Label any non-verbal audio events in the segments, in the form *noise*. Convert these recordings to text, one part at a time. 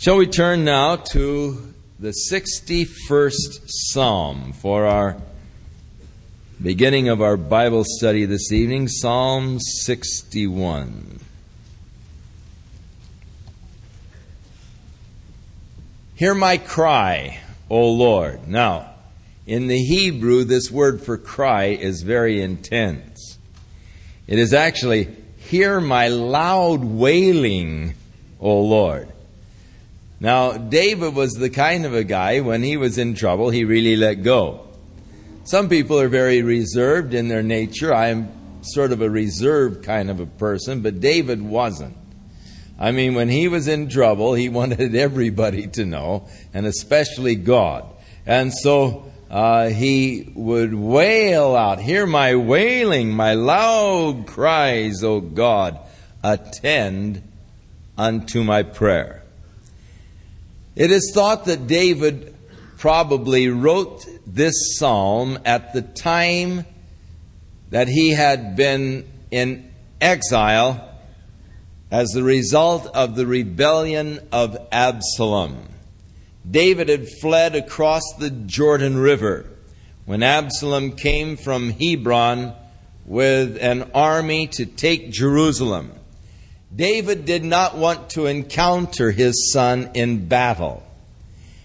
Shall we turn now to the 61st Psalm for our beginning of our Bible study this evening? Psalm 61. Hear my cry, O Lord. Now, in the Hebrew, this word for cry is very intense. It is actually, hear my loud wailing, O Lord. Now, David was the kind of a guy, when he was in trouble, he really let go. Some people are very reserved in their nature. I am sort of a reserved kind of a person, but David wasn't. I mean, when he was in trouble, he *laughs* wanted everybody to know, and especially God. And so uh, he would wail out, Hear my wailing, my loud cries, O God, attend unto my prayer. It is thought that David probably wrote this psalm at the time that he had been in exile as the result of the rebellion of Absalom. David had fled across the Jordan River when Absalom came from Hebron with an army to take Jerusalem. David did not want to encounter his son in battle.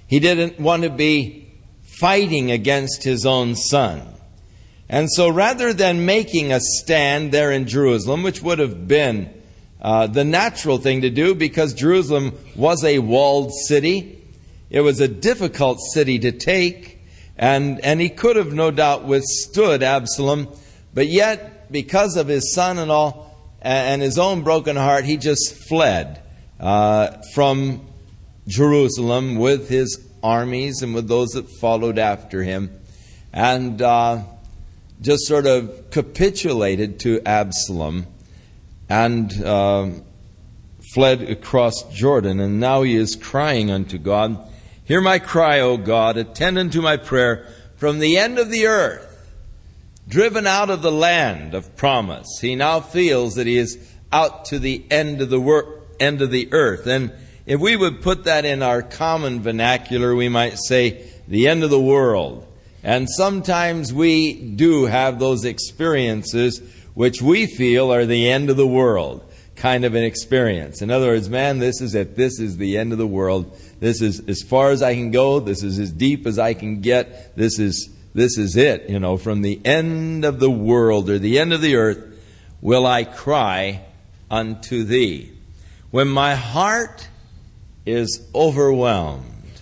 He didn't want to be fighting against his own son. And so rather than making a stand there in Jerusalem, which would have been uh, the natural thing to do because Jerusalem was a walled city, it was a difficult city to take, and, and he could have no doubt withstood Absalom, but yet, because of his son and all, and his own broken heart, he just fled uh, from Jerusalem with his armies and with those that followed after him, and uh, just sort of capitulated to Absalom and uh, fled across Jordan. And now he is crying unto God, Hear my cry, O God, attend unto my prayer from the end of the earth driven out of the land of promise. He now feels that he is out to the end of the end of the earth. And if we would put that in our common vernacular, we might say the end of the world. And sometimes we do have those experiences which we feel are the end of the world kind of an experience. In other words, man, this is it. This is the end of the world. This is as far as I can go. This is as deep as I can get. This is this is it, you know, from the end of the world or the end of the earth will I cry unto thee. When my heart is overwhelmed,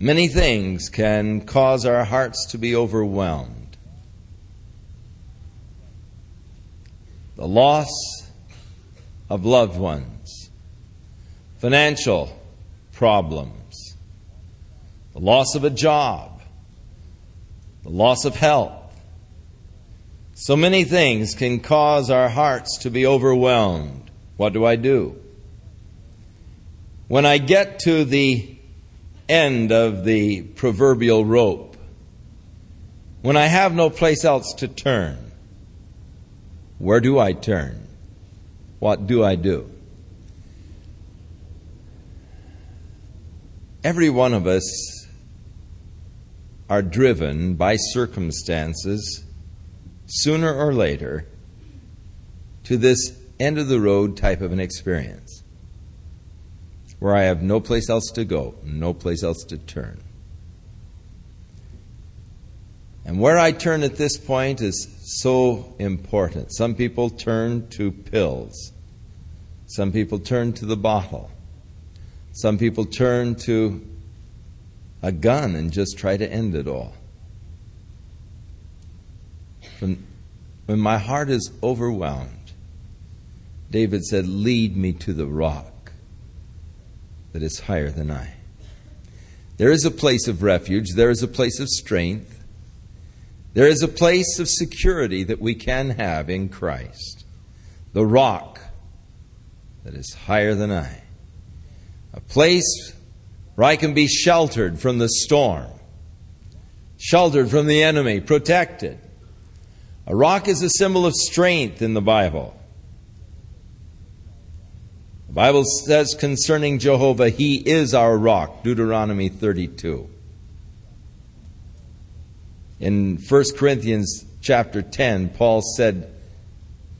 many things can cause our hearts to be overwhelmed. The loss of loved ones, financial problems, the loss of a job, the loss of health. So many things can cause our hearts to be overwhelmed. What do I do? When I get to the end of the proverbial rope, when I have no place else to turn, where do I turn? What do I do? Every one of us are driven by circumstances sooner or later to this end of the road type of an experience where I have no place else to go, no place else to turn. And where I turn at this point is so important. Some people turn to pills. Some people turn to the bottle. Some people turn to a gun and just try to end it all. When, when my heart is overwhelmed, David said, Lead me to the rock that is higher than I. There is a place of refuge, there is a place of strength, there is a place of security that we can have in Christ. The rock that is higher than I. A place where I can be sheltered from the storm, sheltered from the enemy, protected. A rock is a symbol of strength in the Bible. The Bible says concerning Jehovah, He is our rock, Deuteronomy 32. In 1 Corinthians chapter 10, Paul said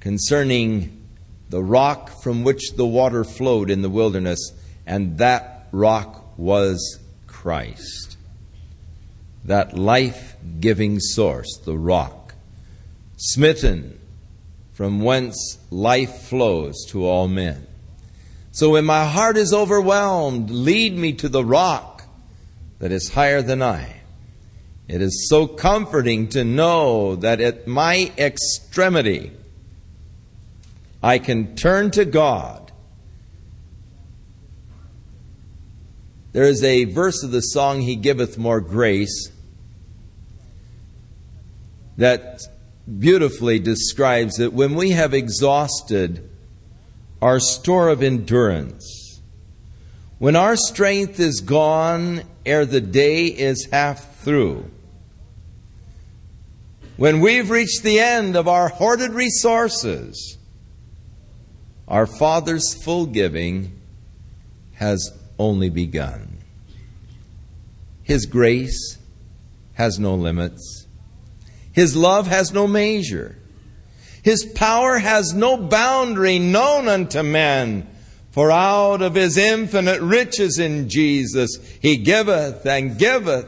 concerning the rock from which the water flowed in the wilderness, and that rock was Christ. That life giving source, the rock, smitten from whence life flows to all men. So when my heart is overwhelmed, lead me to the rock that is higher than I. It is so comforting to know that at my extremity, I can turn to God. There is a verse of the song, He giveth more grace, that beautifully describes it. When we have exhausted our store of endurance. When our strength is gone ere the day is half through, when we've reached the end of our hoarded resources, our Father's full giving has only begun. His grace has no limits. His love has no measure. His power has no boundary known unto men. For out of his infinite riches in Jesus, he giveth and giveth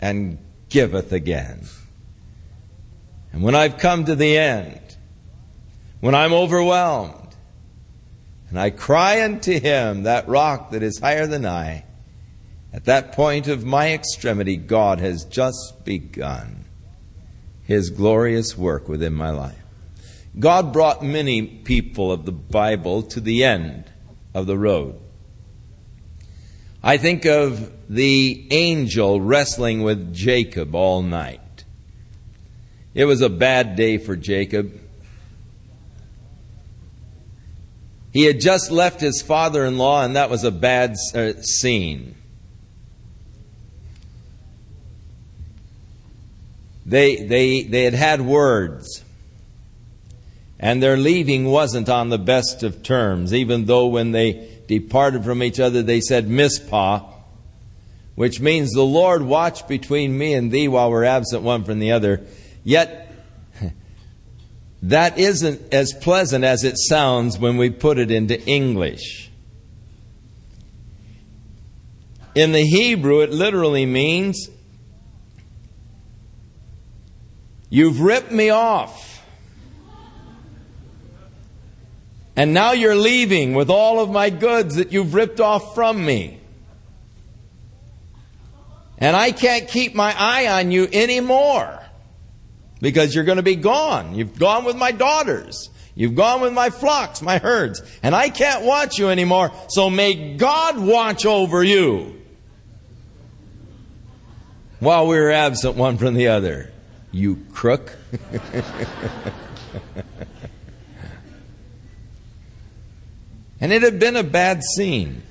and giveth again. And when I've come to the end, when I'm overwhelmed, and I cry unto him, that rock that is higher than I, at that point of my extremity, God has just begun his glorious work within my life. God brought many people of the Bible to the end of the road. I think of the angel wrestling with Jacob all night. It was a bad day for Jacob. He had just left his father in law, and that was a bad uh, scene. They, they, they had had words and their leaving wasn't on the best of terms, even though when they departed from each other they said, Mizpah, which means the Lord watch between me and thee while we're absent one from the other. Yet, that isn't as pleasant as it sounds when we put it into English. In the Hebrew, it literally means, You've ripped me off. And now you're leaving with all of my goods that you've ripped off from me. And I can't keep my eye on you anymore because you're going to be gone. You've gone with my daughters. You've gone with my flocks, my herds, and I can't watch you anymore. So may God watch over you while we are absent one from the other. You crook. *laughs* And it had been a bad scene.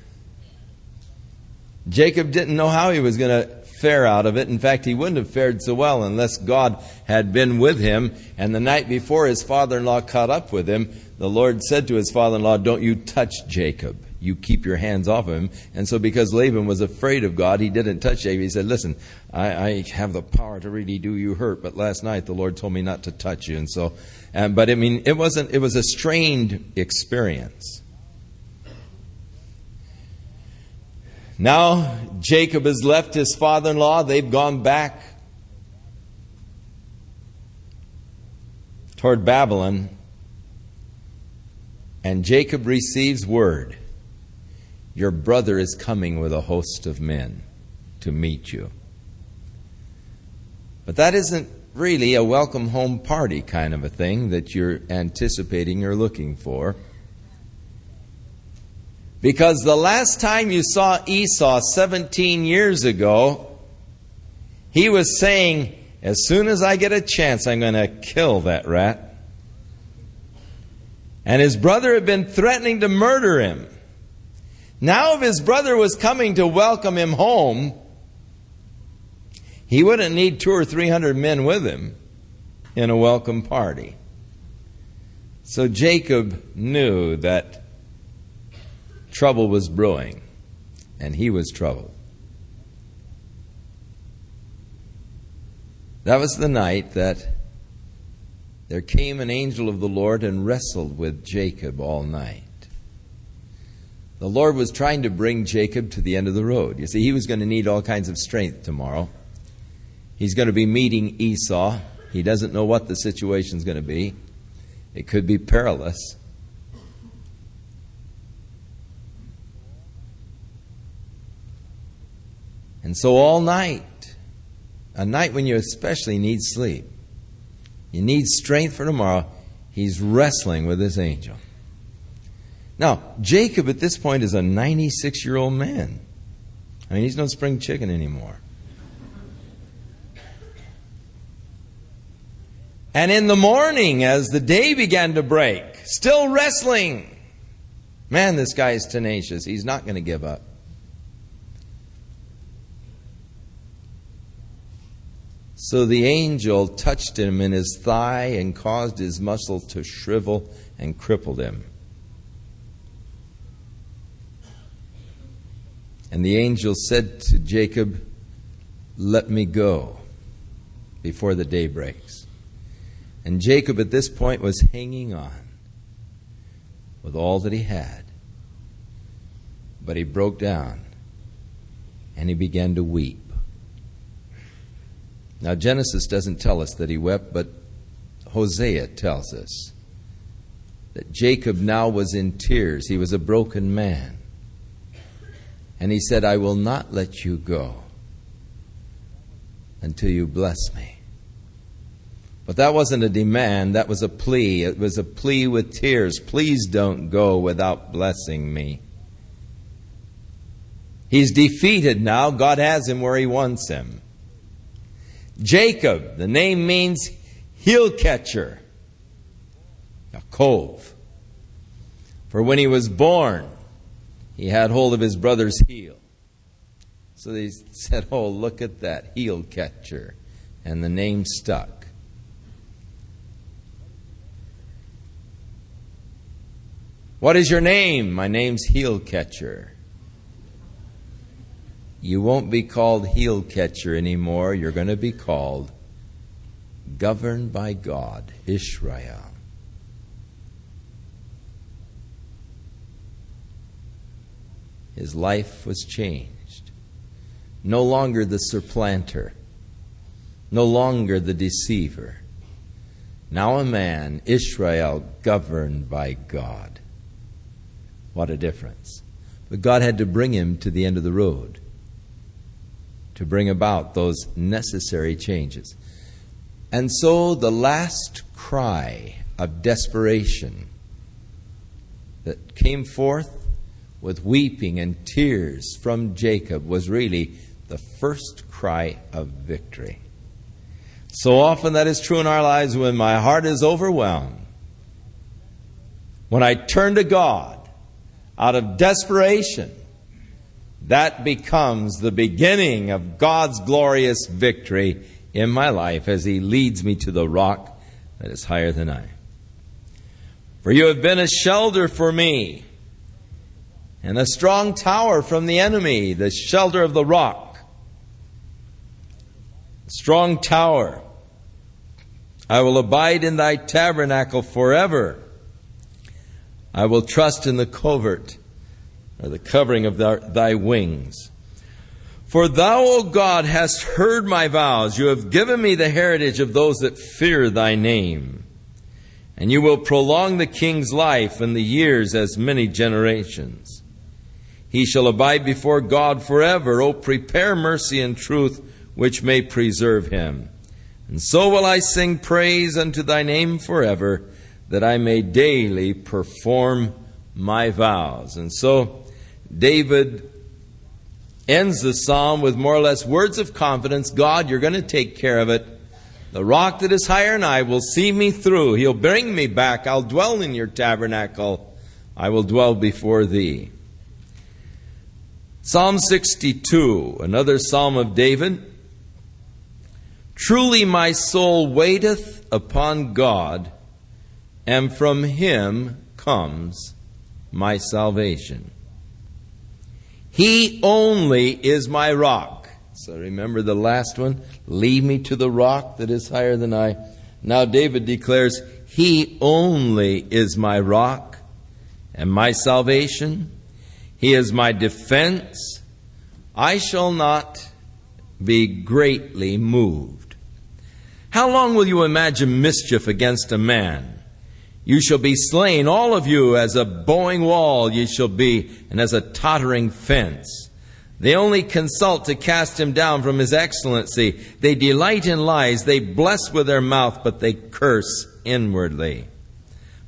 Jacob didn't know how he was going to fare out of it. In fact, he wouldn't have fared so well unless God had been with him. And the night before his father in law caught up with him, the Lord said to his father in law, Don't you touch Jacob. You keep your hands off him. And so, because Laban was afraid of God, he didn't touch Jacob. He said, Listen, I, I have the power to really do you hurt, but last night the Lord told me not to touch you. And so, but I mean, it wasn't, it was a strained experience. Now Jacob has left his father in law. They've gone back toward Babylon. And Jacob receives word Your brother is coming with a host of men to meet you. But that isn't really a welcome home party kind of a thing that you're anticipating or looking for. Because the last time you saw Esau 17 years ago, he was saying, As soon as I get a chance, I'm going to kill that rat. And his brother had been threatening to murder him. Now, if his brother was coming to welcome him home, he wouldn't need two or three hundred men with him in a welcome party. So Jacob knew that trouble was brewing, and he was troubled. That was the night that there came an angel of the Lord and wrestled with Jacob all night. The Lord was trying to bring Jacob to the end of the road. You see, he was going to need all kinds of strength tomorrow. He's going to be meeting Esau. He doesn't know what the situation's going to be. It could be perilous. And so, all night, a night when you especially need sleep, you need strength for tomorrow, he's wrestling with this angel. Now, Jacob at this point is a 96 year old man. I mean, he's no spring chicken anymore. And in the morning, as the day began to break, still wrestling. Man, this guy is tenacious. He's not going to give up. So the angel touched him in his thigh and caused his muscle to shrivel and crippled him. And the angel said to Jacob, Let me go before the day breaks. And Jacob at this point was hanging on with all that he had. But he broke down and he began to weep. Now, Genesis doesn't tell us that he wept, but Hosea tells us that Jacob now was in tears. He was a broken man. And he said, I will not let you go until you bless me. But that wasn't a demand, that was a plea. It was a plea with tears. Please don't go without blessing me. He's defeated now. God has him where he wants him. Jacob, the name means heel catcher, a cove. For when he was born, he had hold of his brother's heel. So they said, Oh, look at that heel catcher. And the name stuck. What is your name? My name's Heel Catcher. You won't be called Heel Catcher anymore. You're going to be called Governed by God, Israel. His life was changed. No longer the supplanter, no longer the deceiver. Now a man, Israel, governed by God. What a difference. But God had to bring him to the end of the road to bring about those necessary changes. And so the last cry of desperation that came forth with weeping and tears from Jacob was really the first cry of victory. So often that is true in our lives when my heart is overwhelmed. When I turn to God out of desperation, that becomes the beginning of God's glorious victory in my life as He leads me to the rock that is higher than I. For you have been a shelter for me and a strong tower from the enemy, the shelter of the rock. Strong tower. I will abide in thy tabernacle forever. I will trust in the covert or the covering of thy, wings. For thou, O God, hast heard my vows. You have given me the heritage of those that fear thy name. And you will prolong the king's life and the years as many generations. He shall abide before God forever. O prepare mercy and truth, which may preserve him. And so will I sing praise unto thy name forever, that I may daily perform my vows. And so David ends the psalm with more or less words of confidence God, you're going to take care of it. The rock that is higher than I will see me through. He'll bring me back. I'll dwell in your tabernacle. I will dwell before thee. Psalm 62, another psalm of David. Truly my soul waiteth upon God, and from him comes my salvation. He only is my rock. So remember the last one? Lead me to the rock that is higher than I. Now David declares, He only is my rock and my salvation. He is my defense. I shall not be greatly moved. How long will you imagine mischief against a man? You shall be slain, all of you, as a bowing wall ye shall be, and as a tottering fence. They only consult to cast him down from his excellency. They delight in lies. They bless with their mouth, but they curse inwardly.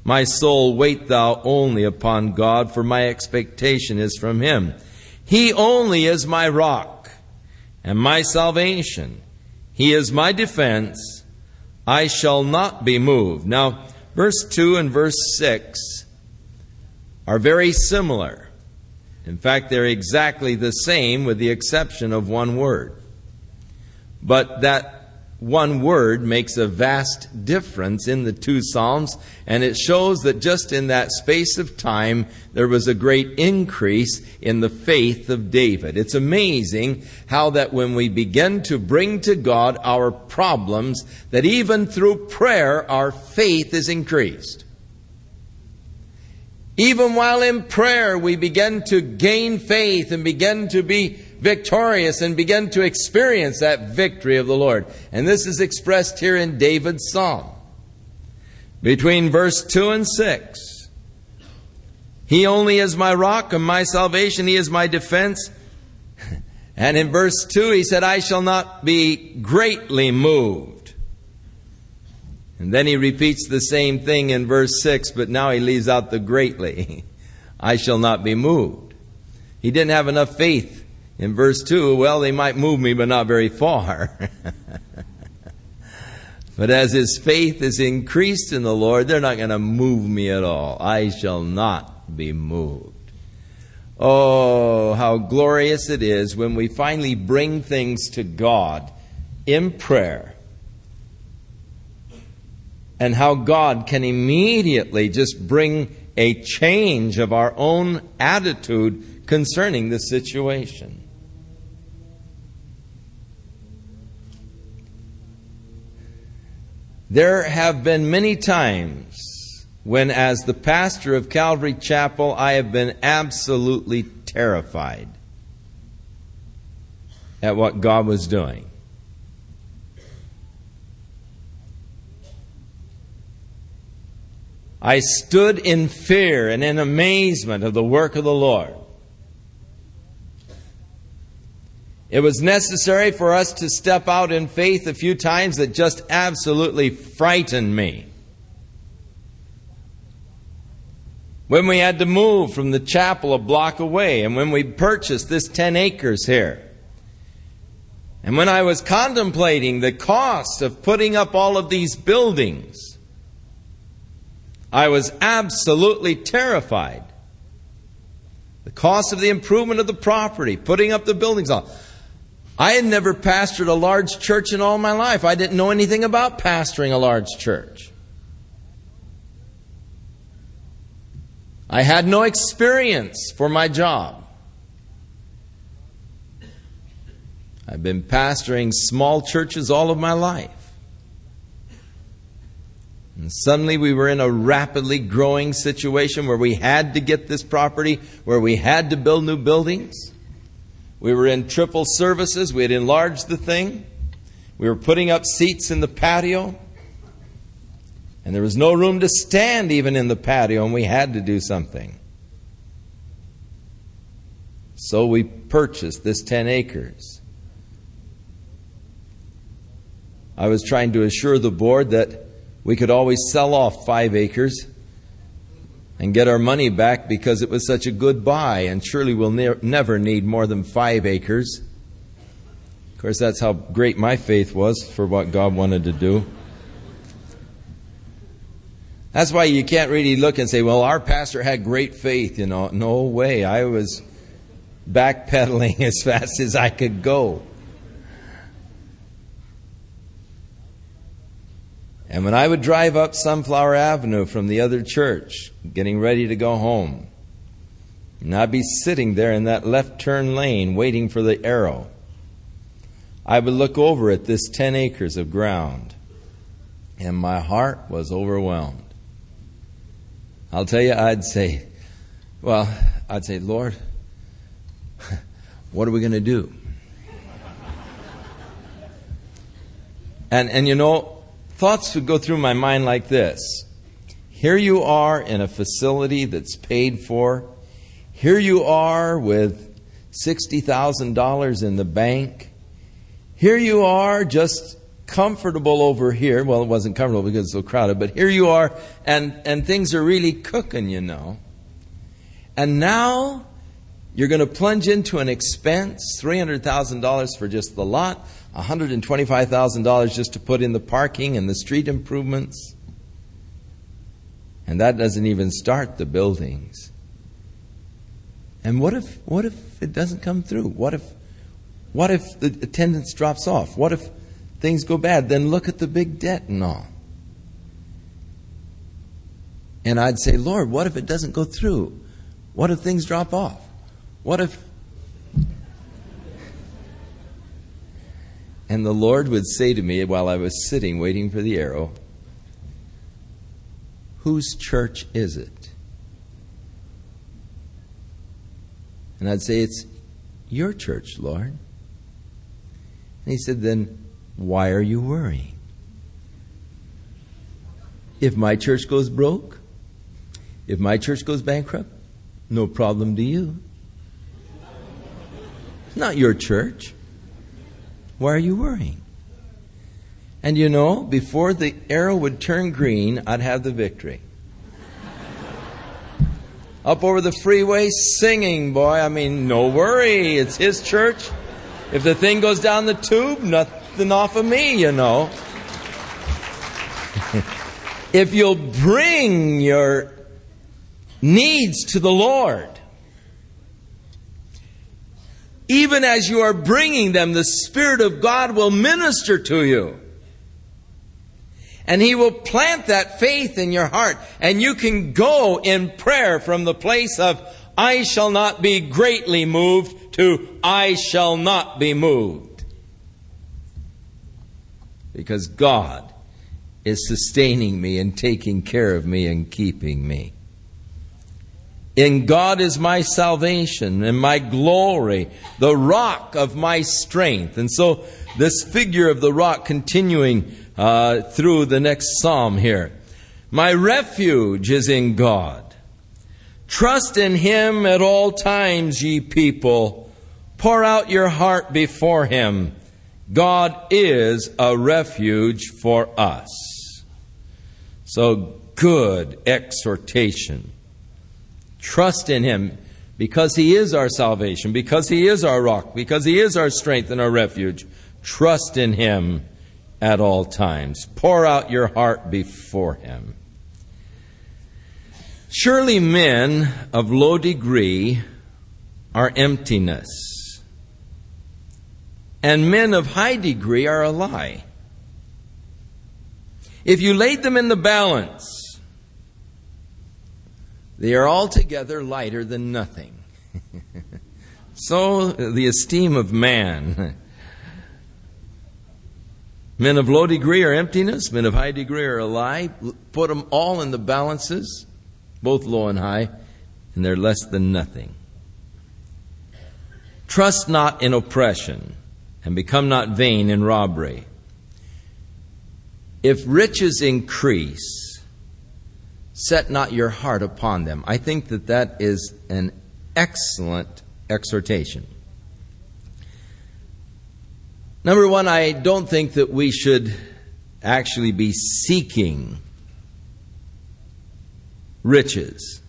My soul, wait thou only upon God, for my expectation is from him. He only is my rock and my salvation. He is my defense. I shall not be moved. Now, Verse 2 and verse 6 are very similar. In fact, they're exactly the same with the exception of one word. But that one word makes a vast difference in the two Psalms, and it shows that just in that space of time, there was a great increase in the faith of David. It's amazing how that when we begin to bring to God our problems, that even through prayer, our faith is increased. Even while in prayer, we begin to gain faith and begin to be victorious and begin to experience that victory of the Lord. And this is expressed here in David's psalm. Between verse 2 and 6. He only is my rock and my salvation. He is my defense. *laughs* And in verse 2, he said, I shall not be greatly moved. And then he repeats the same thing in verse 6, but now he leaves out the greatly. *laughs* I shall not be moved. He didn't have enough faith in verse 2, well, they might move me, but not very far. *laughs* but as his faith is increased in the Lord, they're not going to move me at all. I shall not be moved. Oh, how glorious it is when we finally bring things to God in prayer. And how God can immediately just bring a change of our own attitude concerning the situation. There have been many times when, as the pastor of Calvary Chapel, I have been absolutely terrified at what God was doing. I stood in fear and in amazement of the work of the Lord. It was necessary for us to step out in faith a few times that just absolutely frightened me. When we had to move from the chapel a block away, and when we purchased this 10 acres here, and when I was contemplating the cost of putting up all of these buildings, I was absolutely terrified. The cost of the improvement of the property, putting up the buildings, all. I had never pastored a large church in all my life. I didn't know anything about pastoring a large church. I had no experience for my job. I've been pastoring small churches all of my life. And suddenly we were in a rapidly growing situation where we had to get this property, where we had to build new buildings. We were in triple services. We had enlarged the thing. We were putting up seats in the patio. And there was no room to stand even in the patio, and we had to do something. So we purchased this 10 acres. I was trying to assure the board that we could always sell off five acres and get our money back because it was such a good buy, and surely we'll ne- never need more than five acres. Of course, that's how great my faith was for what God wanted to do. That's why you can't really look and say, well, our pastor had great faith, you know. No way. I was backpedaling *laughs* as fast as I could go. And when I would drive up Sunflower Avenue from the other church, getting ready to go home, And I'd be sitting there in that left turn lane waiting for the arrow. I would look over at this 10 acres of ground, and my heart was overwhelmed. I'll tell you, I'd say, well, I'd say, Lord, what are we going to do? And, and you know, thoughts would go through my mind like this. Here you are in a facility that's paid for. Here you are with $60,000 in the bank. Here you are just comfortable over here. Well, it wasn't comfortable because it's so crowded, but here you are and, and things are really cooking, you know. And now you're going to plunge into an expense, $300,000 for just the lot, $125,000 just to put in the parking and the street improvements. And that doesn't even start the buildings. And what if what if it doesn't come through? What if what if the attendance drops off? What if things go bad? Then look at the big debt and all. And I'd say, Lord, what if it doesn't go through? What if things drop off? What if And the Lord would say to me while I was sitting waiting for the arrow, Whose church is it? And I'd say, It's your church, Lord. And he said, Then why are you worrying? If my church goes broke, if my church goes bankrupt, no problem to you. It's not your church. Why are you worrying? And you know, before the arrow would turn green, I'd have the victory. *laughs* Up over the freeway, singing, boy. I mean, no worry, it's his church. If the thing goes down the tube, nothing off of me, you know. *laughs* if you'll bring your needs to the Lord, even as you are bringing them, the Spirit of God will minister to you. And He will plant that faith in your heart. And you can go in prayer from the place of, I shall not be greatly moved to, I shall not be moved. Because God is sustaining me and taking care of me and keeping me. In God is my salvation and my glory, the rock of my strength. And so, this figure of the rock continuing uh, through the next psalm here. My refuge is in God. Trust in Him at all times, ye people. Pour out your heart before Him. God is a refuge for us. So, good exhortation. Trust in Him because He is our salvation, because He is our rock, because He is our strength and our refuge. Trust in Him at all times. Pour out your heart before Him. Surely men of low degree are emptiness, and men of high degree are a lie. If you laid them in the balance, they are altogether lighter than nothing. *laughs* so, the esteem of man. *laughs* Men of low degree are emptiness, men of high degree are a lie. Put them all in the balances, both low and high, and they're less than nothing. Trust not in oppression, and become not vain in robbery. If riches increase, set not your heart upon them. I think that that is an excellent exhortation. Number one, I don't think that we should actually be seeking riches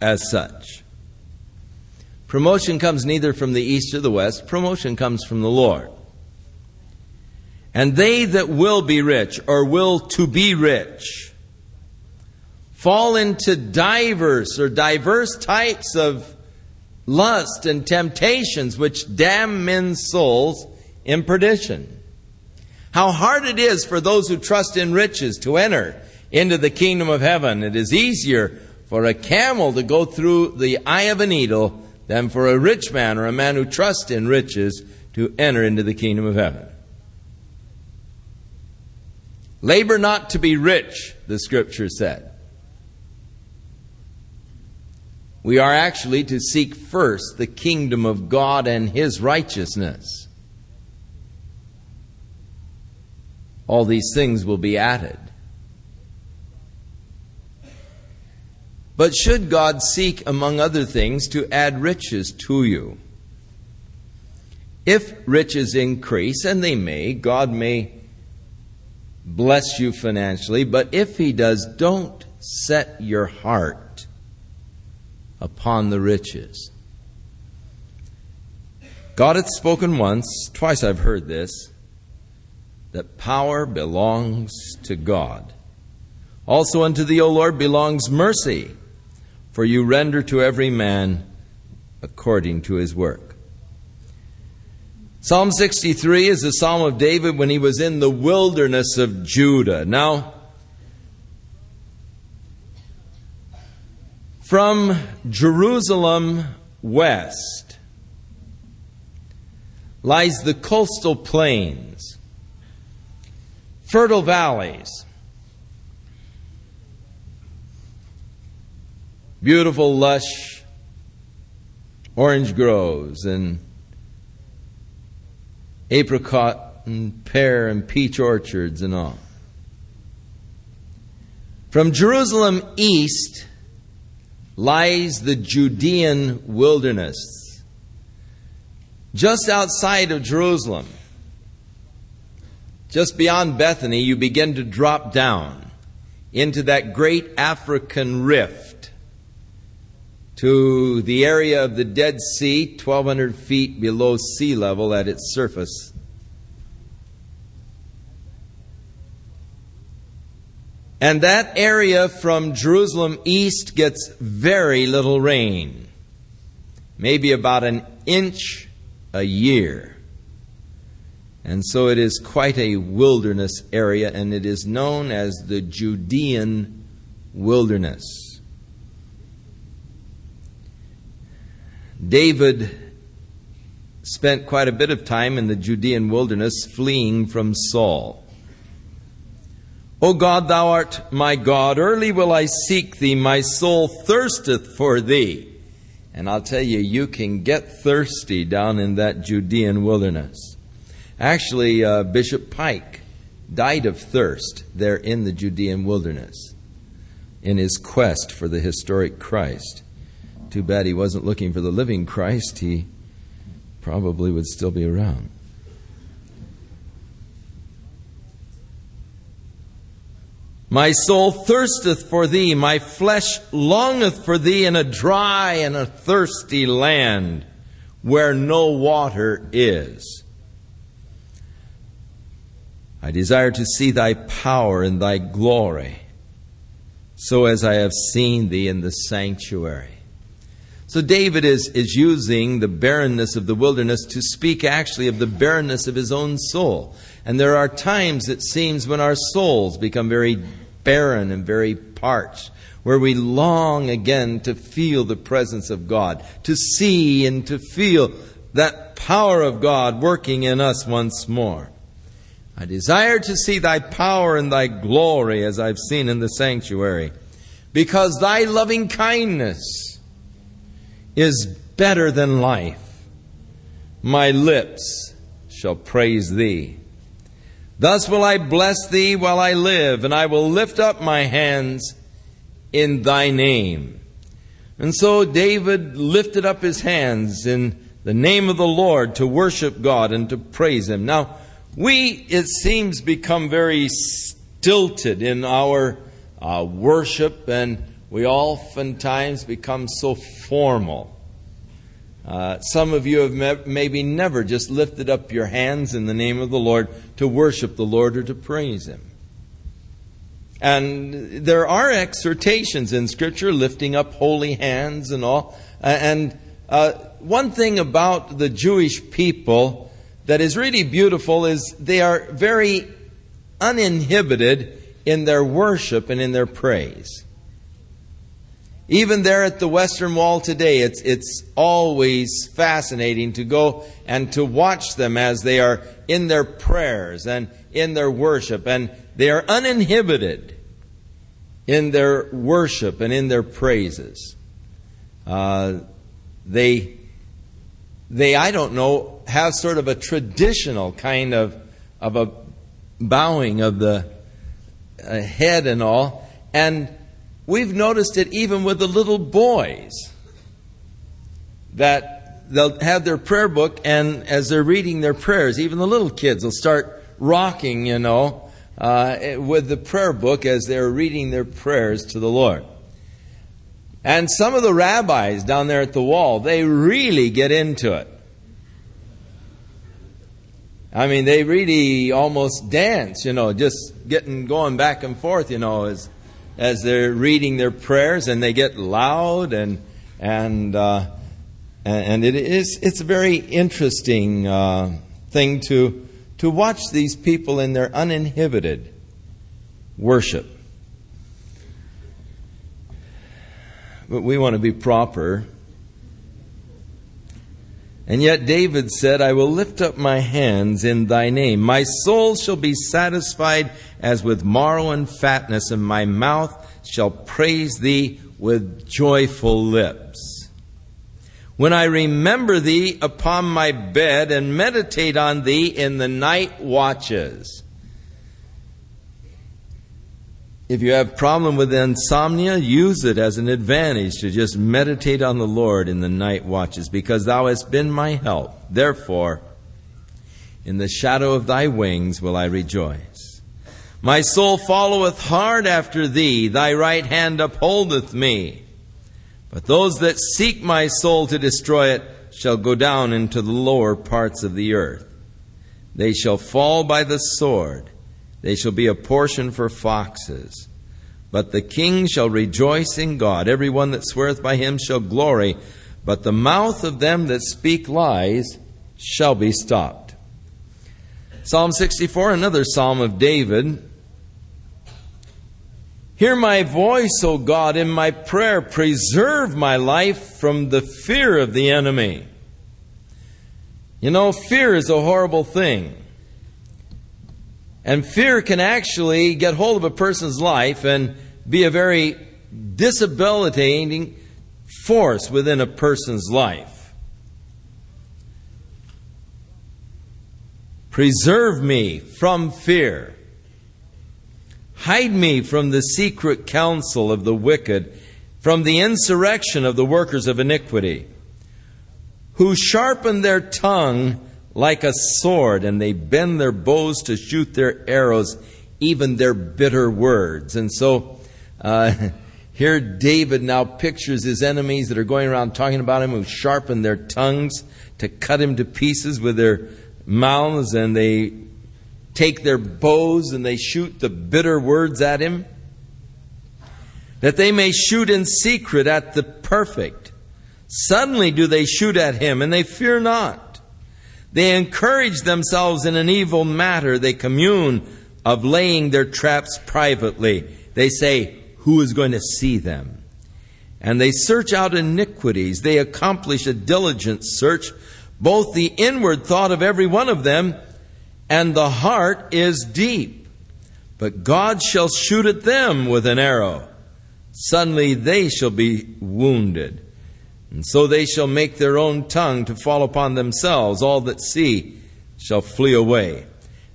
as such. Promotion comes neither from the east or the west, promotion comes from the Lord. And they that will be rich or will to be rich fall into diverse or diverse types of lust and temptations which damn men's souls in perdition. How hard it is for those who trust in riches to enter into the kingdom of heaven. It is easier for a camel to go through the eye of a needle than for a rich man or a man who trusts in riches to enter into the kingdom of heaven. Labor not to be rich, the scripture said. We are actually to seek first the kingdom of God and his righteousness. All these things will be added. But should God seek, among other things, to add riches to you? If riches increase, and they may, God may bless you financially, but if He does, don't set your heart upon the riches. God hath spoken once, twice I've heard this, that power belongs to God. Also unto thee, O Lord, belongs mercy for you render to every man according to his work. Psalm 63 is the Psalm of David when he was in the wilderness of Judah. Now, from Jerusalem west lies the coastal plains, fertile valleys, beautiful, lush orange groves and apricot and pear and peach orchards and all. From Jerusalem east lies the Judean wilderness, just outside of Jerusalem. Just beyond Bethany, you begin to drop down into that great African rift to the area of the Dead Sea, 1,200 feet below sea level at its surface. And that area from Jerusalem east gets very little rain, maybe about an inch a year. And so it is quite a wilderness area, and it is known as the Judean wilderness. David spent quite a bit of time in the Judean wilderness fleeing from Saul. O God, thou art my God. Early will I seek thee. My soul thirsteth for thee. And I'll tell you, you can get thirsty down in that Judean wilderness. Actually, uh, Bishop Pike died of thirst there in the Judean wilderness in his quest for the historic Christ. Too bad he wasn't looking for the living Christ. He probably would still be around. My soul thirsteth for thee, my flesh longeth for thee in a dry and a thirsty land where no water is. I desire to see thy power and thy glory, so as I have seen thee in the sanctuary. So David is, is using the barrenness of the wilderness to speak actually of the barrenness of his own soul. And there are times, it seems, when our souls become very barren and very parched, where we long again to feel the presence of God, to see and to feel that power of God working in us once more. I desire to see thy power and thy glory as I've seen in the sanctuary, because thy loving kindness is better than life. My lips shall praise thee. Thus will I bless thee while I live, and I will lift up my hands in thy name. And so David lifted up his hands in the name of the Lord to worship God and to praise him. Now, we, it seems, become very stilted in our uh, worship and we oftentimes become so formal. Uh, some of you have maybe never just lifted up your hands in the name of the Lord to worship the Lord or to praise Him. And there are exhortations in Scripture lifting up holy hands and all. And uh, one thing about the Jewish people that is really beautiful is they are very uninhibited in their worship and in their praise. Even there at the Western Wall today, it's, it's always fascinating to go and to watch them as they are in their prayers and in their worship. And they are uninhibited in their worship and in their praises. Uh, they, they, I don't know, have sort of a traditional kind of, of a bowing of the uh, head and all. And We've noticed it even with the little boys that they'll have their prayer book, and as they're reading their prayers, even the little kids will start rocking, you know, uh, with the prayer book as they're reading their prayers to the Lord. And some of the rabbis down there at the wall, they really get into it. I mean, they really almost dance, you know, just getting going back and forth, you know, as as they're reading their prayers and they get loud and and uh, and it is it's a very interesting uh, thing to to watch these people in their uninhibited worship. But we want to be proper. And yet David said, I will lift up my hands in thy name. My soul shall be satisfied as with marrow and fatness, and my mouth shall praise thee with joyful lips. When I remember thee upon my bed and meditate on thee in the night watches. If you have problem with insomnia, use it as an advantage to just meditate on the Lord in the night watches, because thou hast been my help. Therefore, in the shadow of thy wings will I rejoice. My soul followeth hard after thee, thy right hand upholdeth me. But those that seek my soul to destroy it shall go down into the lower parts of the earth. They shall fall by the sword, they shall be a portion for foxes. But the king shall rejoice in God. Every one that sweareth by him shall glory. But the mouth of them that speak lies shall be stopped. Psalm 64, another psalm of David. Hear my voice, O God, in my prayer. Preserve my life from the fear of the enemy. You know, fear is a horrible thing. And fear can actually get hold of a person's life and be a very disabilitating force within a person's life. Preserve me from fear. Hide me from the secret counsel of the wicked, from the insurrection of the workers of iniquity, who sharpen their tongue like a sword, and they bend their bows to shoot their arrows, even their bitter words. And so, uh, *laughs* here David now pictures his enemies that are going around talking about him, who sharpen their tongues to cut him to pieces with their mouths, and they take their bows and they shoot the bitter words at him? That they may shoot in secret at the perfect. Suddenly do they shoot at him, and they fear not. They encourage themselves in an evil matter. They commune of laying their traps privately. They say, Who is going to see them? And they search out iniquities. They accomplish a diligent search, both the inward thought of every one of them and the heart is deep. But God shall shoot at them with an arrow. Suddenly they shall be wounded. And so they shall make their own tongue to fall upon themselves. All that see shall flee away.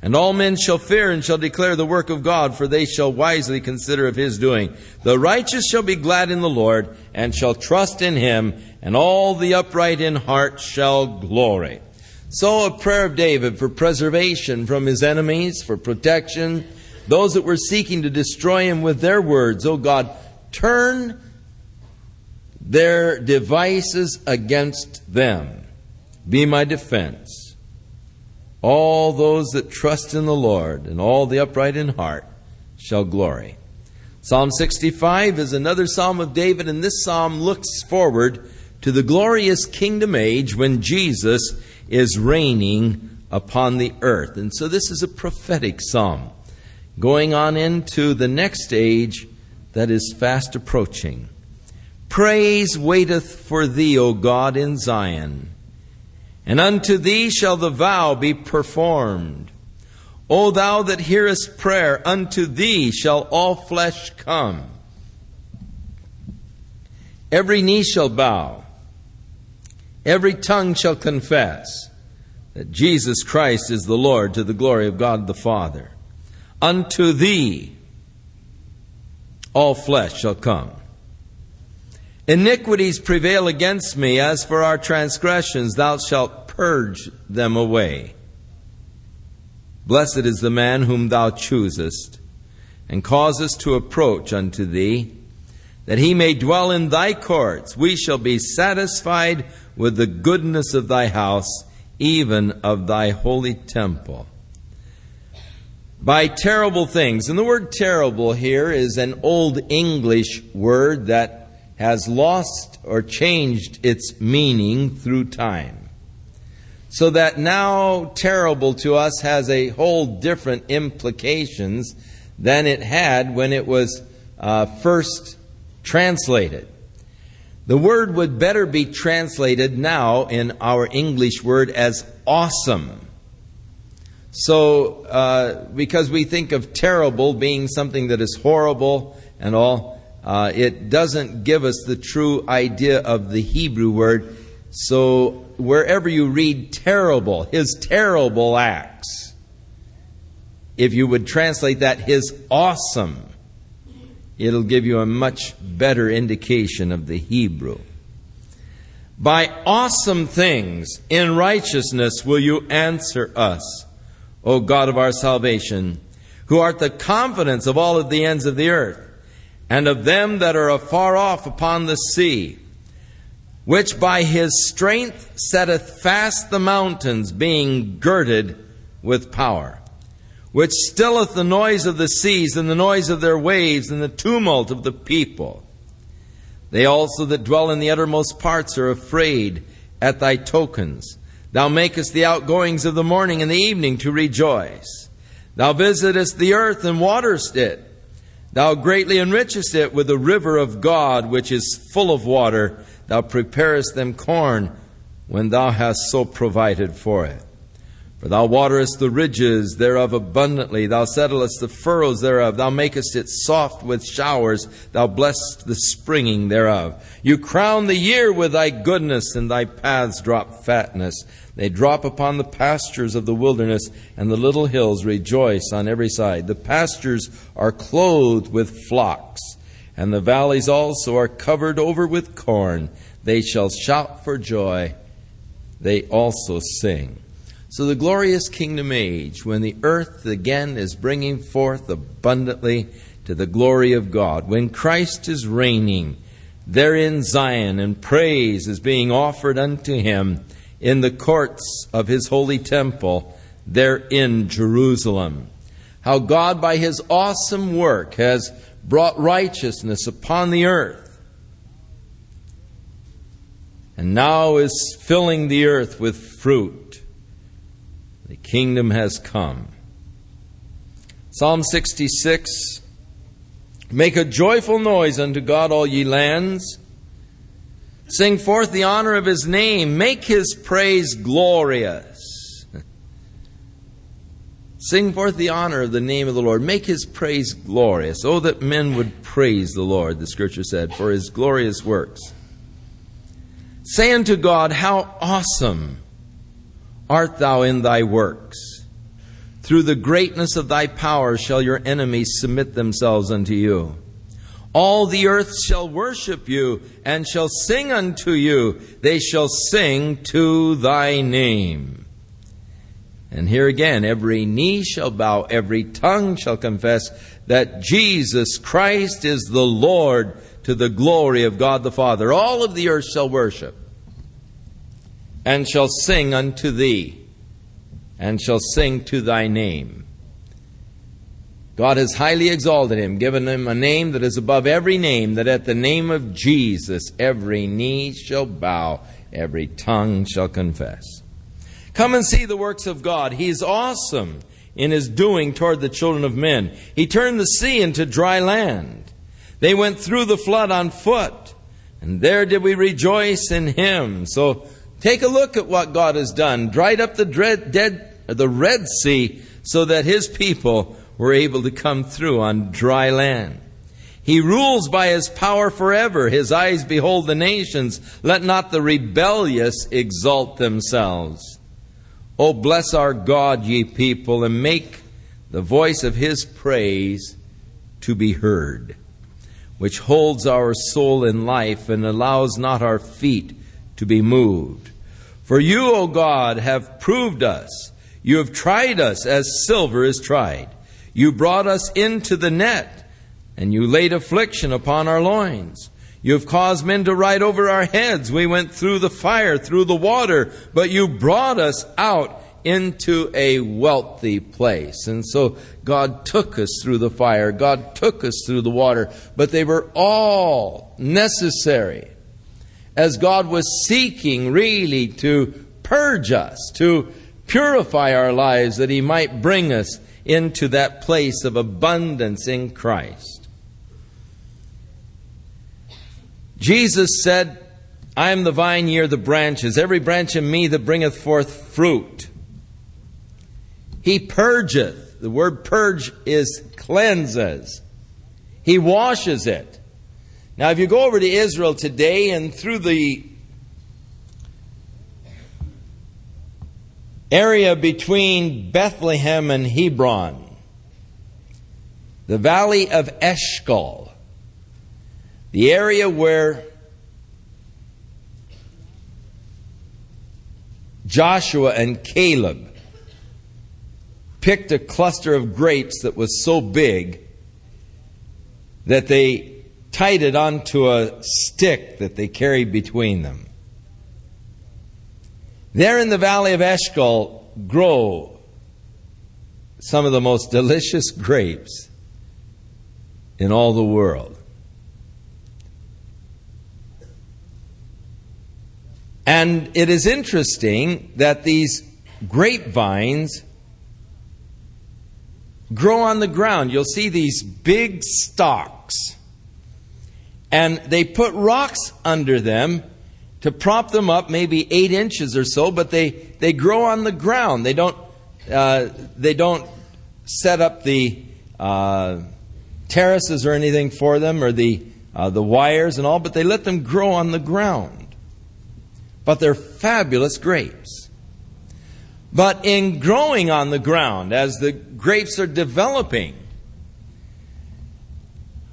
And all men shall fear and shall declare the work of God, for they shall wisely consider of his doing. The righteous shall be glad in the Lord, and shall trust in him, and all the upright in heart shall glory. So, a prayer of David for preservation from his enemies, for protection, those that were seeking to destroy him with their words. Oh God, turn their devices against them. Be my defense. All those that trust in the Lord and all the upright in heart shall glory. Psalm 65 is another psalm of David, and this psalm looks forward to the glorious kingdom age when Jesus is reigning upon the earth. And so this is a prophetic psalm going on into the next age that is fast approaching. Praise waiteth for thee, O God, in Zion. And unto thee shall the vow be performed. O thou that hearest prayer, unto thee shall all flesh come. Every knee shall bow, every tongue shall confess that Jesus Christ is the Lord to the glory of God the Father. Unto thee all flesh shall come. Iniquities prevail against me, as for our transgressions, thou shalt purge them away. Blessed is the man whom thou choosest, and causest to approach unto thee, that he may dwell in thy courts. We shall be satisfied with the goodness of thy house, even of thy holy temple. By terrible things, and the word terrible here is an old English word that has lost or changed its meaning through time. So that now terrible to us has a whole different implications than it had when it was uh, first translated. The word would better be translated now in our English word as awesome. So, uh, because we think of terrible being something that is horrible and all, uh, it doesn't give us the true idea of the Hebrew word. So, wherever you read terrible, his terrible acts, if you would translate that his awesome, it'll give you a much better indication of the Hebrew. By awesome things in righteousness will you answer us, O God of our salvation, who art the confidence of all of the ends of the earth and of them that are afar off upon the sea, which by his strength setteth fast the mountains, being girded with power, which stilleth the noise of the seas, and the noise of their waves, and the tumult of the people. They also that dwell in the uttermost parts are afraid at thy tokens. Thou makest the outgoings of the morning and the evening to rejoice. Thou visitest the earth and waterest it. Thou greatly enrichest it with the river of God, which is full of water. Thou preparest them corn when thou hast so provided for it. For thou waterest the ridges thereof abundantly. Thou settlest the furrows thereof. Thou makest it soft with showers. Thou blessest the springing thereof. You crown the year with thy goodness, and thy paths drop fatness. They drop upon the pastures of the wilderness, and the little hills rejoice on every side. The pastures are clothed with flocks, and the valleys also are covered over with corn. They shall shout for joy. They also sing. So, the glorious kingdom age, when the earth again is bringing forth abundantly to the glory of God, when Christ is reigning there in Zion and praise is being offered unto him in the courts of his holy temple there in Jerusalem. How God, by his awesome work, has brought righteousness upon the earth and now is filling the earth with fruit the kingdom has come. Psalm 66 Make a joyful noise unto God, all ye lands. Sing forth the honor of his name. Make his praise glorious. *laughs* Sing forth the honor of the name of the Lord. Make his praise glorious. Oh, that men would praise the Lord, the scripture said, for his glorious works. Say unto God, How awesome art thou in thy works. Through the greatness of thy power shall your enemies submit themselves unto you. All the earth shall worship you and shall sing unto you. They shall sing to thy name. And here again, every knee shall bow, every tongue shall confess that Jesus Christ is the Lord to the glory of God the Father. All of the earth shall worship and shall sing unto thee, and shall sing to thy name. God has highly exalted him, given him a name that is above every name, that at the name of Jesus every knee shall bow, every tongue shall confess. Come and see the works of God. He is awesome in his doing toward the children of men. He turned the sea into dry land. They went through the flood on foot And there did we rejoice in him. So take a look at what God has done. Dried up the dread, dead, the Red Sea so that his people were able to come through on dry land. He rules by his power forever. His eyes behold the nations. Let not the rebellious exalt themselves. Oh, bless our God, ye people, and make the voice of his praise to be heard which holds our soul in life and allows not our feet to be moved. For you, O God, have proved us. You have tried us as silver is tried. You brought us into the net, and you laid affliction upon our loins. You have caused men to ride over our heads. We went through the fire, through the water, but you brought us out into a wealthy place. And so God took us through the fire, God took us through the water, but they were all necessary as God was seeking really to purge us, to purify our lives, that He might bring us into that place of abundance in Christ. Jesus said, I am the vine, ye are the branches. Every branch in me that bringeth forth fruit, he purgeth. The word purge is cleanses. He washes it. Now, if you go over to Israel today and through the area between Bethlehem and Hebron, the valley of Eshcol, the area where Joshua and Caleb picked a cluster of grapes that was so big that they tied it onto a stick that they carried between them. There in the valley of Eshcol grow some of the most delicious grapes in all the world. And it is interesting that these grapevines grow on the ground. You'll see these big stalks. And they put rocks under them to prop them up, maybe eight inches or so, but they, they grow on the ground. They don't, uh, they don't set up the uh, terraces or anything for them or the, uh, the wires and all, but they let them grow on the ground. But they're fabulous grapes. But in growing on the ground, as the grapes are developing.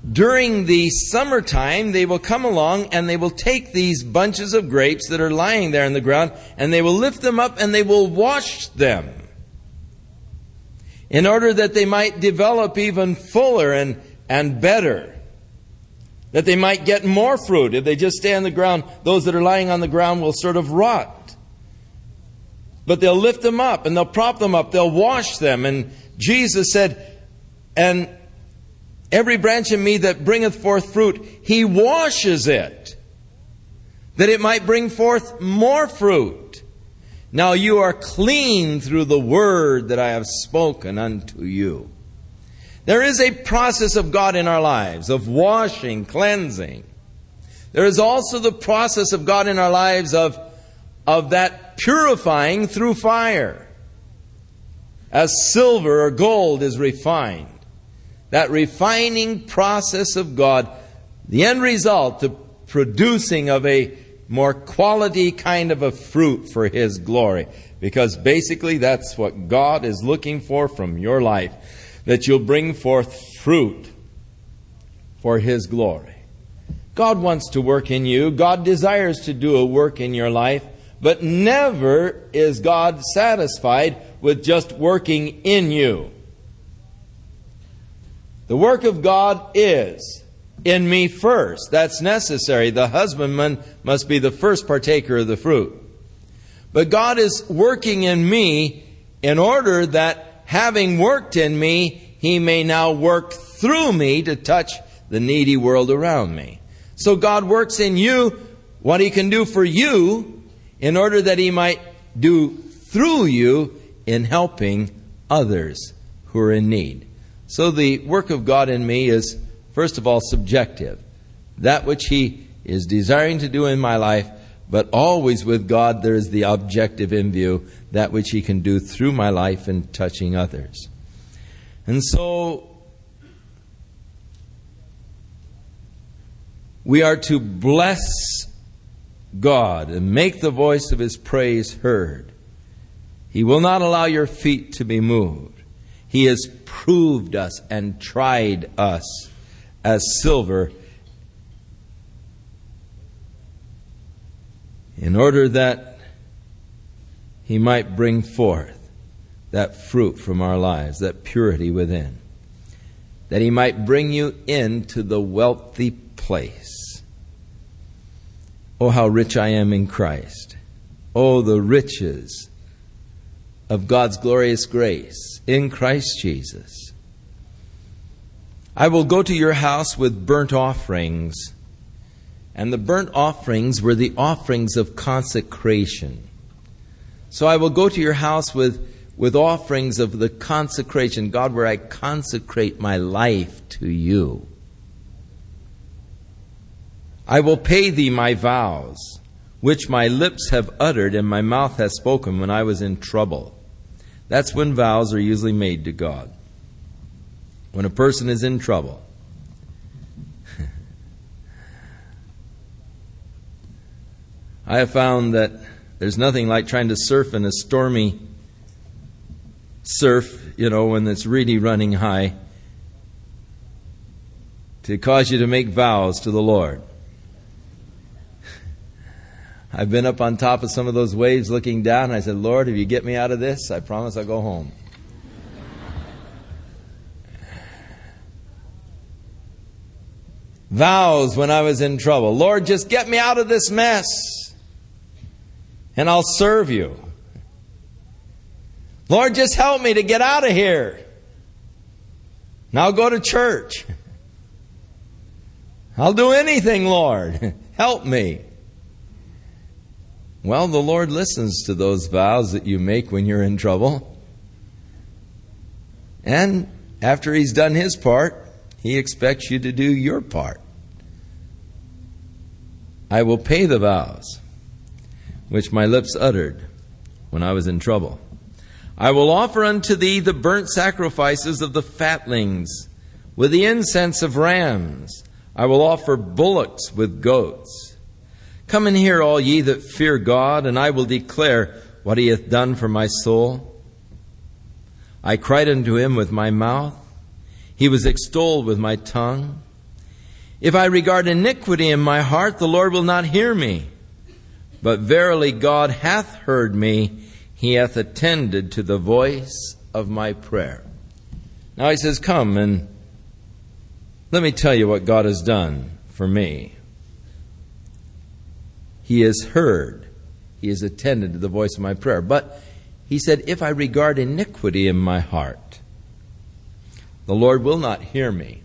During the summertime, they will come along and they will take these bunches of grapes that are lying there in the ground and they will lift them up and they will wash them in order that they might develop even fuller and, and better. That they might get more fruit. If they just stay on the ground, those that are lying on the ground will sort of rot. But they'll lift them up and they'll prop them up, they'll wash them, and Jesus said, And every branch in me that bringeth forth fruit, he washes it, that it might bring forth more fruit. Now you are clean through the word that I have spoken unto you. There is a process of God in our lives of washing, cleansing. There is also the process of God in our lives of, of that purifying through fire as silver or gold is refined. That refining process of God, the end result, the producing of a more quality kind of a fruit for His glory. Because basically that's what God is looking for from your life. That you'll bring forth fruit for His glory. God wants to work in you. God desires to do a work in your life. But never is God satisfied with just working in you. The work of God is in me first. That's necessary. The husbandman must be the first partaker of the fruit. But God is working in me in order that having worked in me, He may now work through me to touch the needy world around me. So God works in you what He can do for you in order that He might do through you in helping others who are in need. So the work of God in me is, first of all, subjective. That which He is desiring to do in my life, but always with God there is the objective in view, that which He can do through my life in touching others. And so we are to bless God and make the voice of His praise heard. He will not allow your feet to be moved. He has proved us and tried us as silver in order that He might bring forth that fruit from our lives, that purity within, that He might bring you into the wealthy place. Oh, how rich I am in Christ. Oh, the riches of God's glorious grace in Christ Jesus. I will go to your house with burnt offerings. And the burnt offerings were the offerings of consecration. So I will go to your house with, with offerings of the consecration, God, where I consecrate my life to you. I will pay thee my vows, which my lips have uttered and my mouth has spoken when I was in trouble. That's when vows are usually made to God. When a person is in trouble. *laughs* I have found that there's nothing like trying to surf in a stormy surf, you know, when it's really running high, to cause you to make vows to the Lord. I've been up on top of some of those waves looking down, and I said, Lord, if you get me out of this, I promise I'll go home. Vows when I was in trouble. Lord, just get me out of this mess, and I'll serve you. Lord, just help me to get out of here. Now go to church. I'll do anything, Lord. *laughs* Help me. Well, the Lord listens to those vows that you make when you're in trouble. And after He's done His part, He expects you to do your part. I will pay the vows which my lips uttered when I was in trouble. I will offer unto thee the burnt sacrifices of the fatlings with the incense of rams. I will offer bullocks with goats. Come and hear, all ye that fear God, and I will declare what he hath done for my soul. I cried unto him with my mouth, he was extolled with my tongue. If I regard iniquity in my heart, the Lord will not hear me. But verily God hath heard me, he hath attended to the voice of my prayer. Now he says, Come and let me tell you what God has done for me. He has heard. He has attended to the voice of my prayer. But he said, If I regard iniquity in my heart, the Lord will not hear me.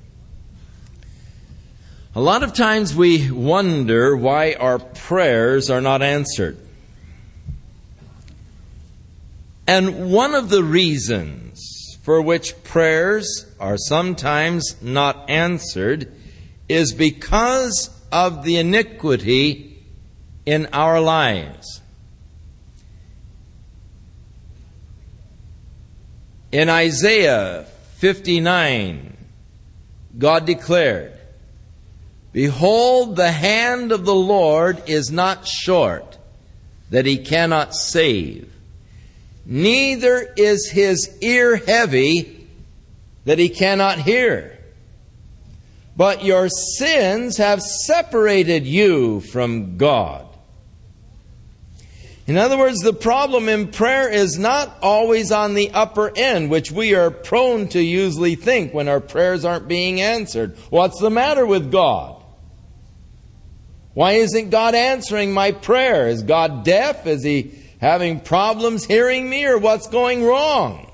A lot of times we wonder why our prayers are not answered. And one of the reasons for which prayers are sometimes not answered is because of the iniquity in our lives. In Isaiah 59, God declared, Behold, the hand of the Lord is not short, that he cannot save, neither is his ear heavy, that he cannot hear. But your sins have separated you from God. In other words, the problem in prayer is not always on the upper end, which we are prone to usually think when our prayers aren't being answered. What's the matter with God? Why isn't God answering my prayer? Is God deaf? Is He having problems hearing me or what's going wrong?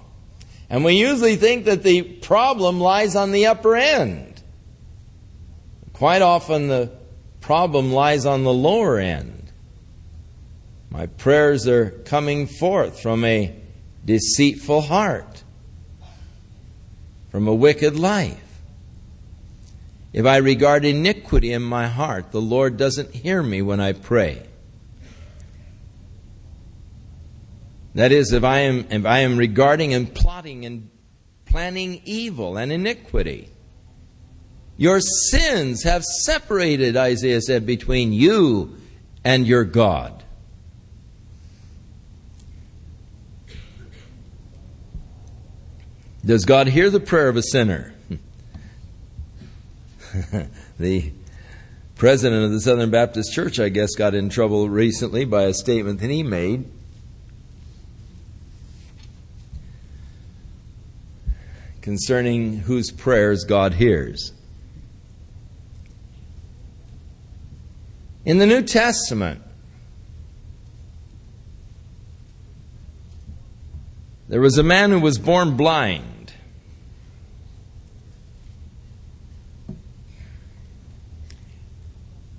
And we usually think that the problem lies on the upper end. Quite often the problem lies on the lower end. My prayers are coming forth from a deceitful heart, from a wicked life. if I regard iniquity in my heart, the Lord doesn't hear me when I pray. That is, if I am, if I am regarding and plotting and planning evil and iniquity. Your sins have separated, Isaiah said, between you and your God. Does God hear the prayer of a sinner? *laughs* the president of the Southern Baptist Church, I guess, got in trouble recently by a statement that he made. Concerning whose prayers God hears. In the New Testament, there was a man who was born blind.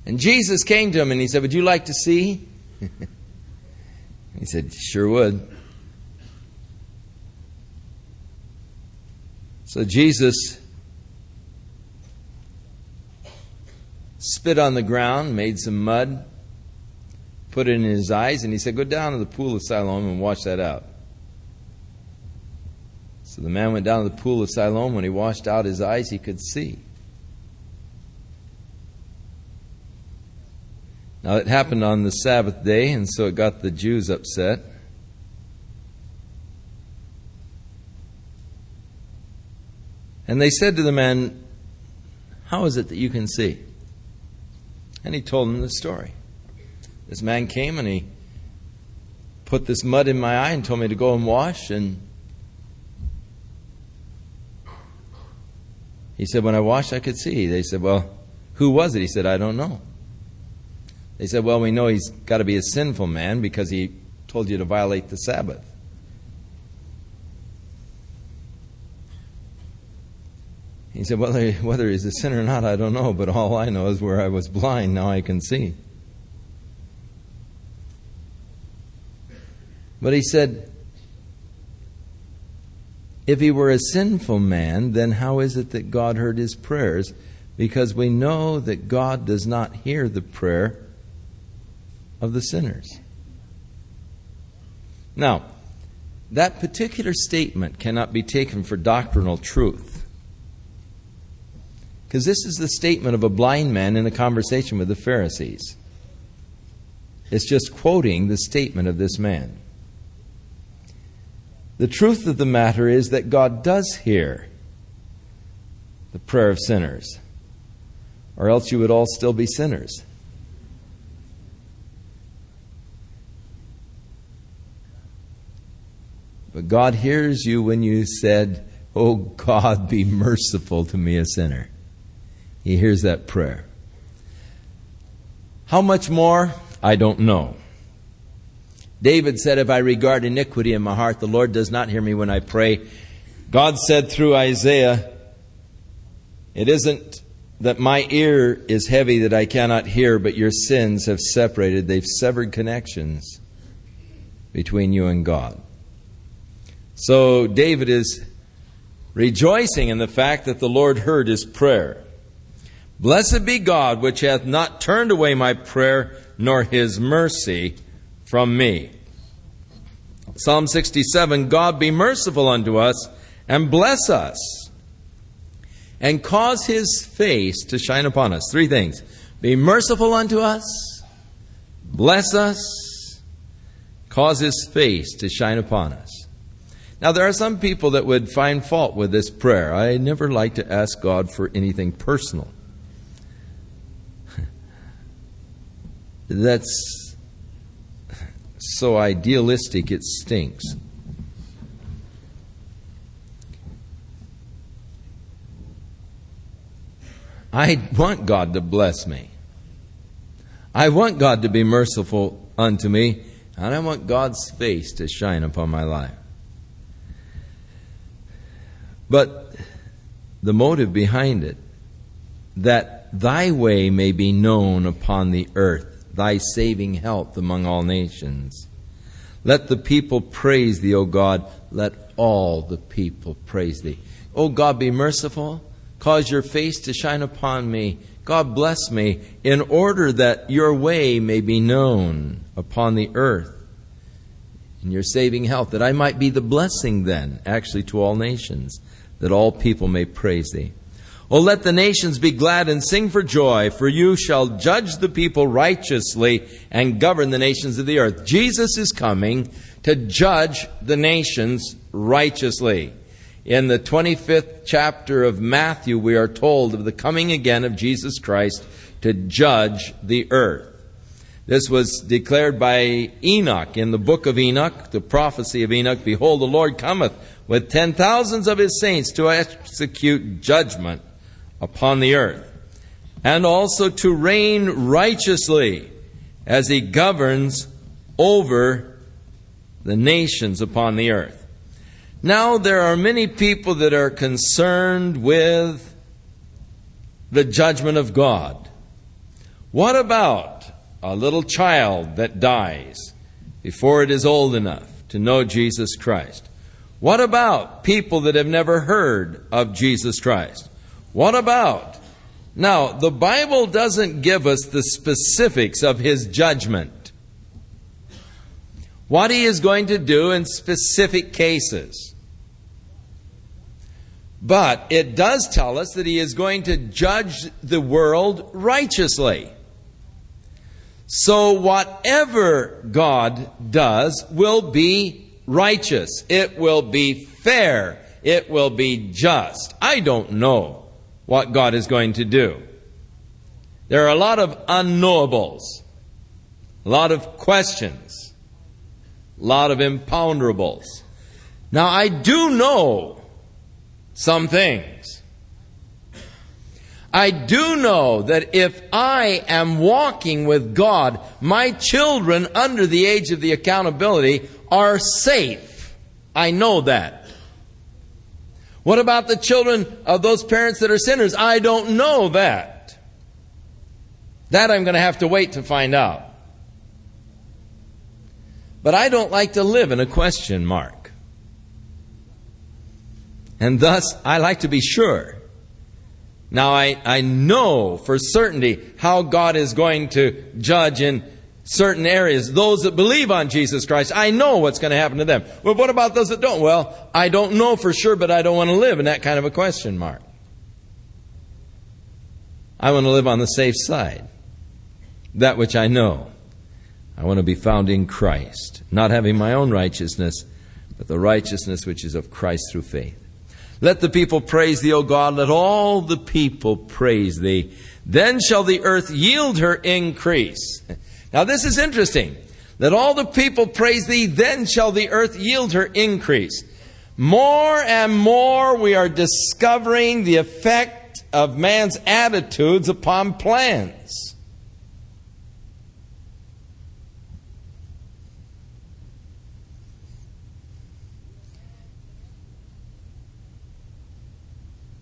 And Jesus came to him and he said, Would you like to see? *laughs* he said, Sure would. So Jesus spit on the ground, made some mud, put it in his eyes, and he said, Go down to the pool of Siloam and wash that out. So the man went down to the pool of Siloam. When he washed out his eyes, he could see. Now, it happened on the Sabbath day, and so it got the Jews upset. And they said to the man, How is it that you can see? And he told them the story. This man came and he put this mud in my eye and told me to go and wash. And he said, When I washed, I could see. They said, Well, who was it? He said, I don't know. They said, Well, we know he's got to be a sinful man because he told you to violate the Sabbath. He said, well, whether he's a sinner or not, I don't know, but all I know is where I was blind, now I can see. But he said, if he were a sinful man, then how is it that God heard his prayers? Because we know that God does not hear the prayer of the sinners. Now, that particular statement cannot be taken for doctrinal truth. Because this is the statement of a blind man in a conversation with the Pharisees. It's just quoting the statement of this man. The truth of the matter is that God does hear the prayer of sinners, or else you would all still be sinners. But God hears you when you said, Oh God, be merciful to me, a sinner. He hears that prayer. How much more? I don't know. David said, If I regard iniquity in my heart, the Lord does not hear me when I pray. God said through Isaiah, It isn't that my ear is heavy that I cannot hear, but your sins have separated. They've severed connections between you and God. So David is rejoicing in the fact that the Lord heard his prayer. Blessed be God, which hath not turned away my prayer, nor his mercy from me. Psalm 67 God be merciful unto us, and bless us, and cause his face to shine upon us. Three things be merciful unto us, bless us, cause his face to shine upon us. Now, there are some people that would find fault with this prayer. I never like to ask God for anything personal. *laughs* that's so idealistic it stinks. I want God to bless me. I want God to be merciful unto me, and I want God's face to shine upon my life. But the motive behind it, that thy way may be known upon the earth thy saving health among all nations. Let the people praise thee, O God. Let all the people praise thee. O God, be merciful, cause your face to shine upon me. God bless me, in order that your way may be known upon the earth in your saving health, that I might be the blessing then, actually, to all nations, that all people may praise thee. Oh, let the nations be glad and sing for joy, for you shall judge the people righteously and govern the nations of the earth. Jesus is coming to judge the nations righteously. In the 25th chapter of Matthew, we are told of the coming again of Jesus Christ to judge the earth. This was declared by Enoch in the book of Enoch, the prophecy of Enoch. Behold, the Lord cometh with ten thousands of his saints to execute judgment upon the earth, and also to reign righteously as he governs over the nations upon the earth. Now, there are many people that are concerned with the judgment of God. What about a little child that dies before it is old enough to know Jesus Christ? What about people that have never heard of Jesus Christ? What about? Now, the Bible doesn't give us the specifics of his judgment. What he is going to do in specific cases. But it does tell us that he is going to judge the world righteously. So whatever God does will be righteous. It will be fair. It will be just. I don't know what God is going to do. There are a lot of unknowables, a lot of questions, a lot of imponderables. Now, I do know some things. I do know that if I am walking with God, my children under the age of the accountability are safe. I know that. What about the children of those parents that are sinners? I don't know that. That I'm going to have to wait to find out. But I don't like to live in a question mark. And thus, I like to be sure. Now, I, I know for certainty how God is going to judge in certain areas. Those that believe on Jesus Christ, I know what's going to happen to them. Well, what about those that don't? Well, I don't know for sure, but I don't want to live in that kind of a question mark. I want to live on the safe side. That which I know. I want to be found in Christ, not having my own righteousness, but the righteousness which is of Christ through faith. Let the people praise thee, O God. Let all the people praise thee. Then shall the earth yield her increase. Now this is interesting. Let all the people praise thee, then shall the earth yield her increase. More and more we are discovering the effect of man's attitudes upon plants.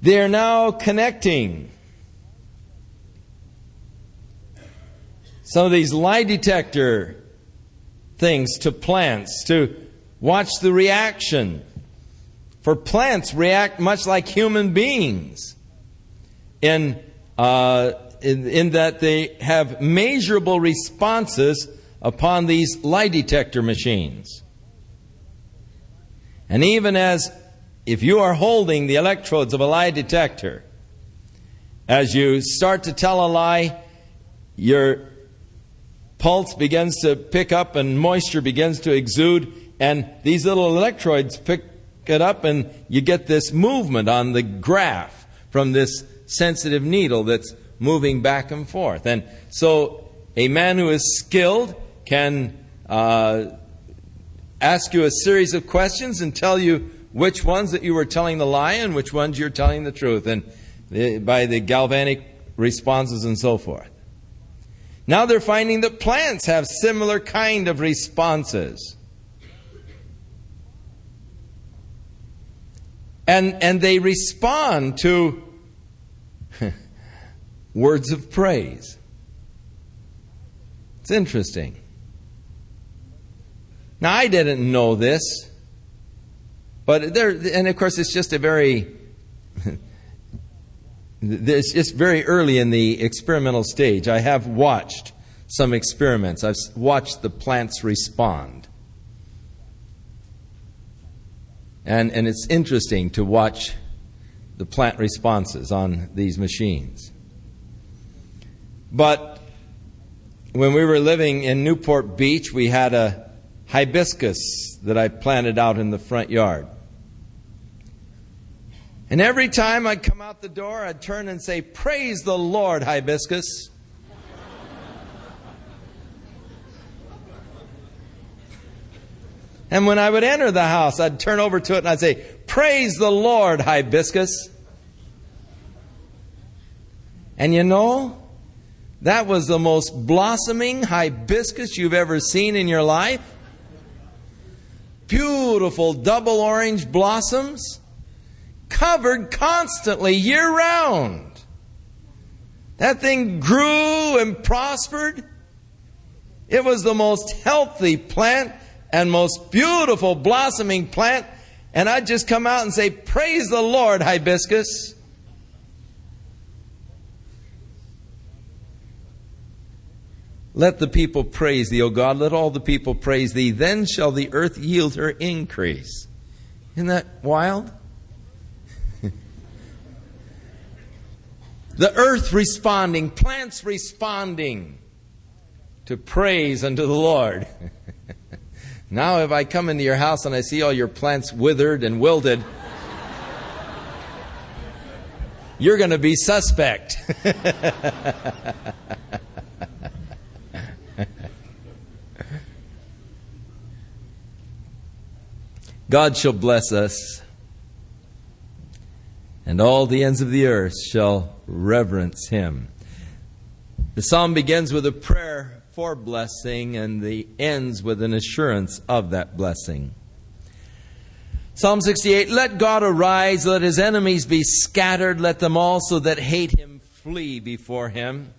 They are now connecting some of these lie detector things to plants to watch the reaction. For plants react much like human beings in, uh, in, in that they have measurable responses upon these lie detector machines. And even as if you are holding the electrodes of a lie detector, as you start to tell a lie, your pulse begins to pick up and moisture begins to exude, and these little electrodes pick it up, and you get this movement on the graph from this sensitive needle that's moving back and forth. And so, a man who is skilled can uh, ask you a series of questions and tell you which ones that you were telling the lie and which ones you're telling the truth, and by the galvanic responses and so forth. Now they're finding that plants have similar kind of responses. And, and they respond to *laughs* words of praise. It's interesting. Now, I didn't know this. But there, and of course, it's just a very *laughs* It's just very early in the experimental stage. I have watched some experiments. I've watched the plants respond. And, and it's interesting to watch the plant responses on these machines. But when we were living in Newport Beach, we had a hibiscus that I planted out in the front yard. And every time I'd come out the door, I'd turn and say, Praise the Lord, hibiscus. And when I would enter the house, I'd turn over to it and I'd say, Praise the Lord, hibiscus. And you know, that was the most blossoming hibiscus you've ever seen in your life. Beautiful double orange blossoms, covered constantly year round. That thing grew and prospered. It was the most healthy plant and most beautiful blossoming plant, and I'd just come out and say, Praise the Lord, hibiscus. Let the people praise thee, O God. Let all the people praise thee. Then shall the earth yield her increase. Isn't that wild? The earth responding, plants responding to praise unto the Lord. *laughs* Now, if I come into your house and I see all your plants withered and wilted, *laughs* you're going to be suspect. *laughs* God shall bless us, and all the ends of the earth shall reverence him. The psalm begins with a prayer for blessing and the ends with an assurance of that blessing. Psalm 68 Let God arise, let his enemies be scattered, let them also that hate him flee before him.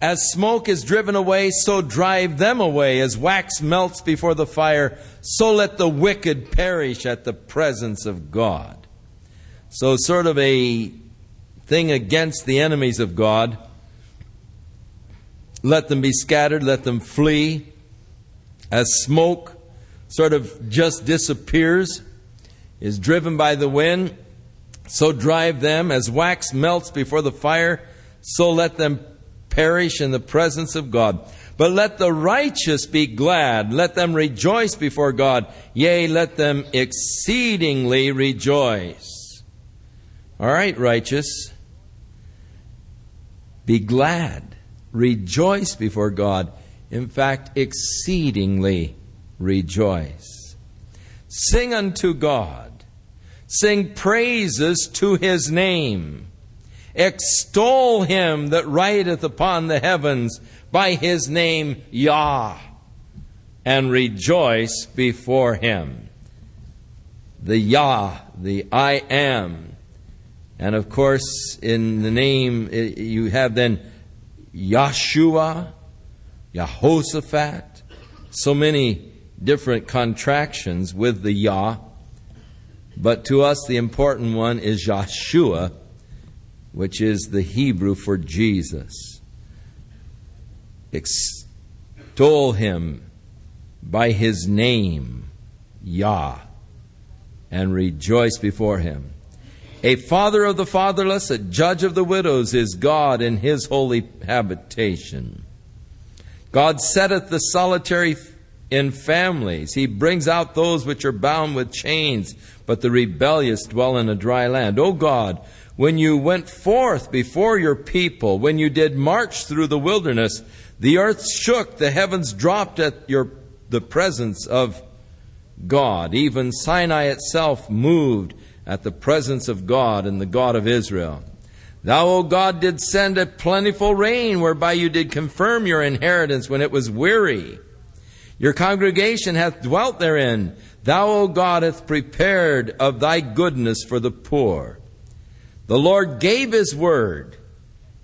As smoke is driven away, so drive them away. As wax melts before the fire, so let the wicked perish at the presence of God. So, sort of a thing against the enemies of God let them be scattered, let them flee. As smoke sort of just disappears, is driven by the wind, so drive them. As wax melts before the fire, so let them perish in the presence of God. But let the righteous be glad, let them rejoice before God, yea, let them exceedingly rejoice. All right, righteous, be glad rejoice before God. In fact, exceedingly rejoice. Sing unto God. Sing praises to his name. Extol him that rideth upon the heavens by his name Yah, and rejoice before him. The Yah, the I am. And of course, in the name, eh, you have then Yahshua, Yehoshaphat, so many different contractions with the Yah. But to us, the important one is Yahshua, which is the Hebrew for Jesus. Extol him by his name, Yah, and rejoice before him. A father of the fatherless, a judge of the widows is God in his holy habitation. God setteth the solitary in families. He brings out those which are bound with chains, but the rebellious dwell in a dry land. O God, when you went forth before your people, when you did march through the wilderness, the earth shook, the heavens dropped at your, the presence of God. Even Sinai itself moved at the presence of God and the God of Israel. Thou, O God, did send a plentiful rain, whereby you did confirm your inheritance when it was weary. Your congregation hath dwelt therein. Thou, O God, hath prepared of thy goodness for the poor. The Lord gave his word,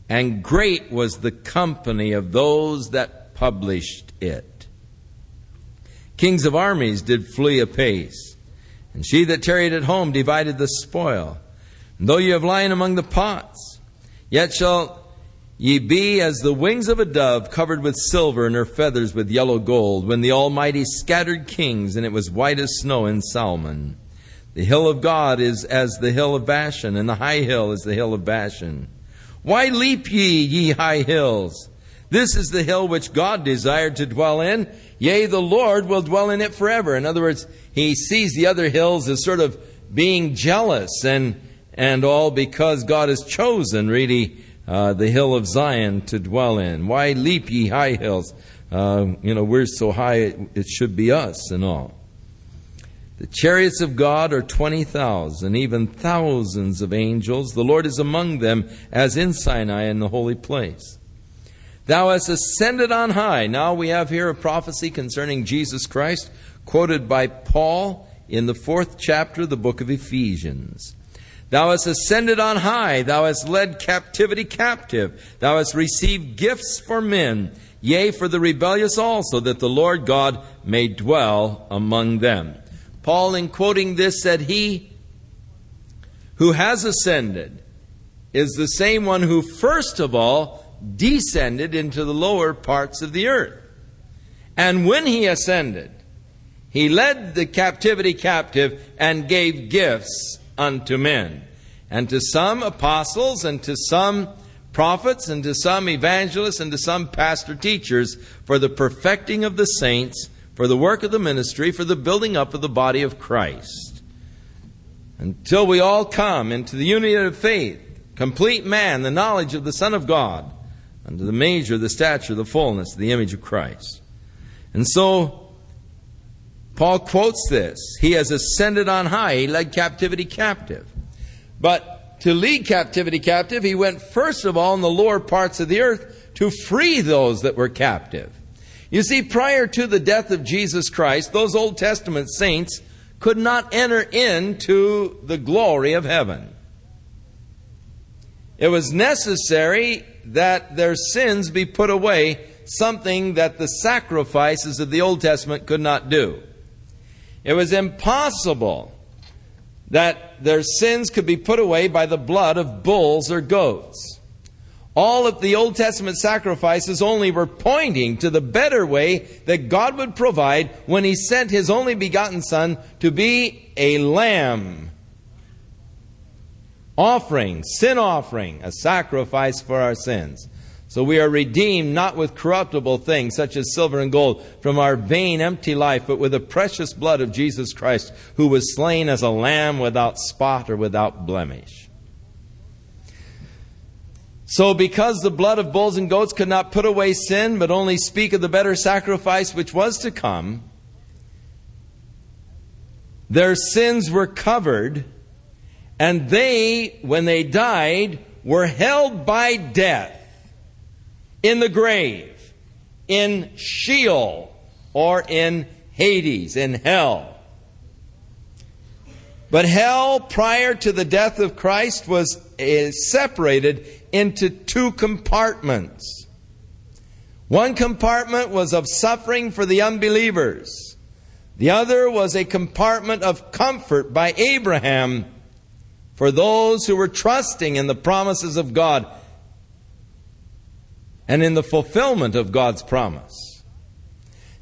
and great was the company of those that published it. Kings of armies did flee apace. And she that tarried at home divided the spoil. And though ye have lain among the pots, yet shall ye be as the wings of a dove covered with silver and her feathers with yellow gold, when the Almighty scattered kings, and it was white as snow in Salmon. The hill of God is as the hill of Bashan, and the high hill is the hill of Bashan. Why leap ye, ye high hills? This is the hill which God desired to dwell in. Yea, the Lord will dwell in it forever. In other words, he sees the other hills as sort of being jealous and, and all because God has chosen really uh, the hill of Zion to dwell in. Why leap ye high hills? Uh, you know, we're so high it, it should be us and all. The chariots of God are 20,000, even thousands of angels. The Lord is among them as in Sinai in the holy place. Thou hast ascended on high. Now we have here a prophecy concerning Jesus Christ, quoted by Paul in the fourth chapter of the book of Ephesians. Thou hast ascended on high. Thou hast led captivity captive. Thou hast received gifts for men, yea, for the rebellious also, that the Lord God may dwell among them. Paul, in quoting this, said, He who has ascended is the same one who, first of all, descended into the lower parts of the earth. And when he ascended, he led the captivity captive and gave gifts unto men. And to some apostles, and to some prophets, and to some evangelists, and to some pastor teachers, for the perfecting of the saints for the work of the ministry, for the building up of the body of Christ. Until we all come into the unity of faith, complete man, the knowledge of the Son of God, unto the measure, the stature, the fullness, the image of Christ. And so, Paul quotes this. He has ascended on high. He led captivity captive. But to lead captivity captive, he went first of all in the lower parts of the earth to free those that were captive. You see, prior to the death of Jesus Christ, those Old Testament saints could not enter into the glory of heaven. It was necessary that their sins be put away, something that the sacrifices of the Old Testament could not do. It was impossible that their sins could be put away by the blood of bulls or goats. All of the Old Testament sacrifices only were pointing to the better way that God would provide when He sent His only begotten Son to be a lamb. Offering, sin offering, a sacrifice for our sins. So we are redeemed not with corruptible things such as silver and gold from our vain, empty life, but with the precious blood of Jesus Christ, who was slain as a lamb without spot or without blemish. So, because the blood of bulls and goats could not put away sin, but only speak of the better sacrifice which was to come, their sins were covered, and they, when they died, were held by death in the grave, in Sheol, or in Hades, in hell. But hell, prior to the death of Christ, was separated into two compartments. One compartment was of suffering for the unbelievers. The other was a compartment of comfort by Abraham for those who were trusting in the promises of God and in the fulfillment of God's promise.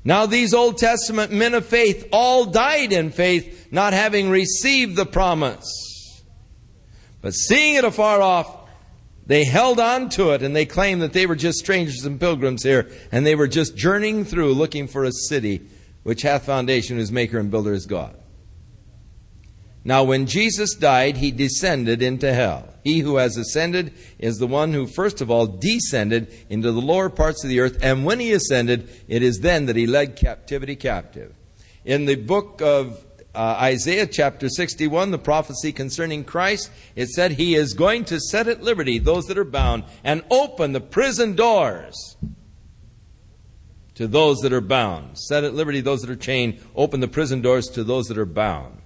Now, these Old Testament men of faith all died in faith, not having received the promise. But seeing it afar off, they held on to it and they claimed that they were just strangers and pilgrims here and they were just journeying through looking for a city which hath foundation whose maker and builder is God. Now, when Jesus died, he descended into hell. He who has ascended is the one who first of all descended into the lower parts of the earth, and when he ascended, it is then that he led captivity captive. In the book of uh, Isaiah chapter 61, the prophecy concerning Christ, it said he is going to set at liberty those that are bound and open the prison doors to those that are bound. Set at liberty those that are chained, open the prison doors to those that are bound.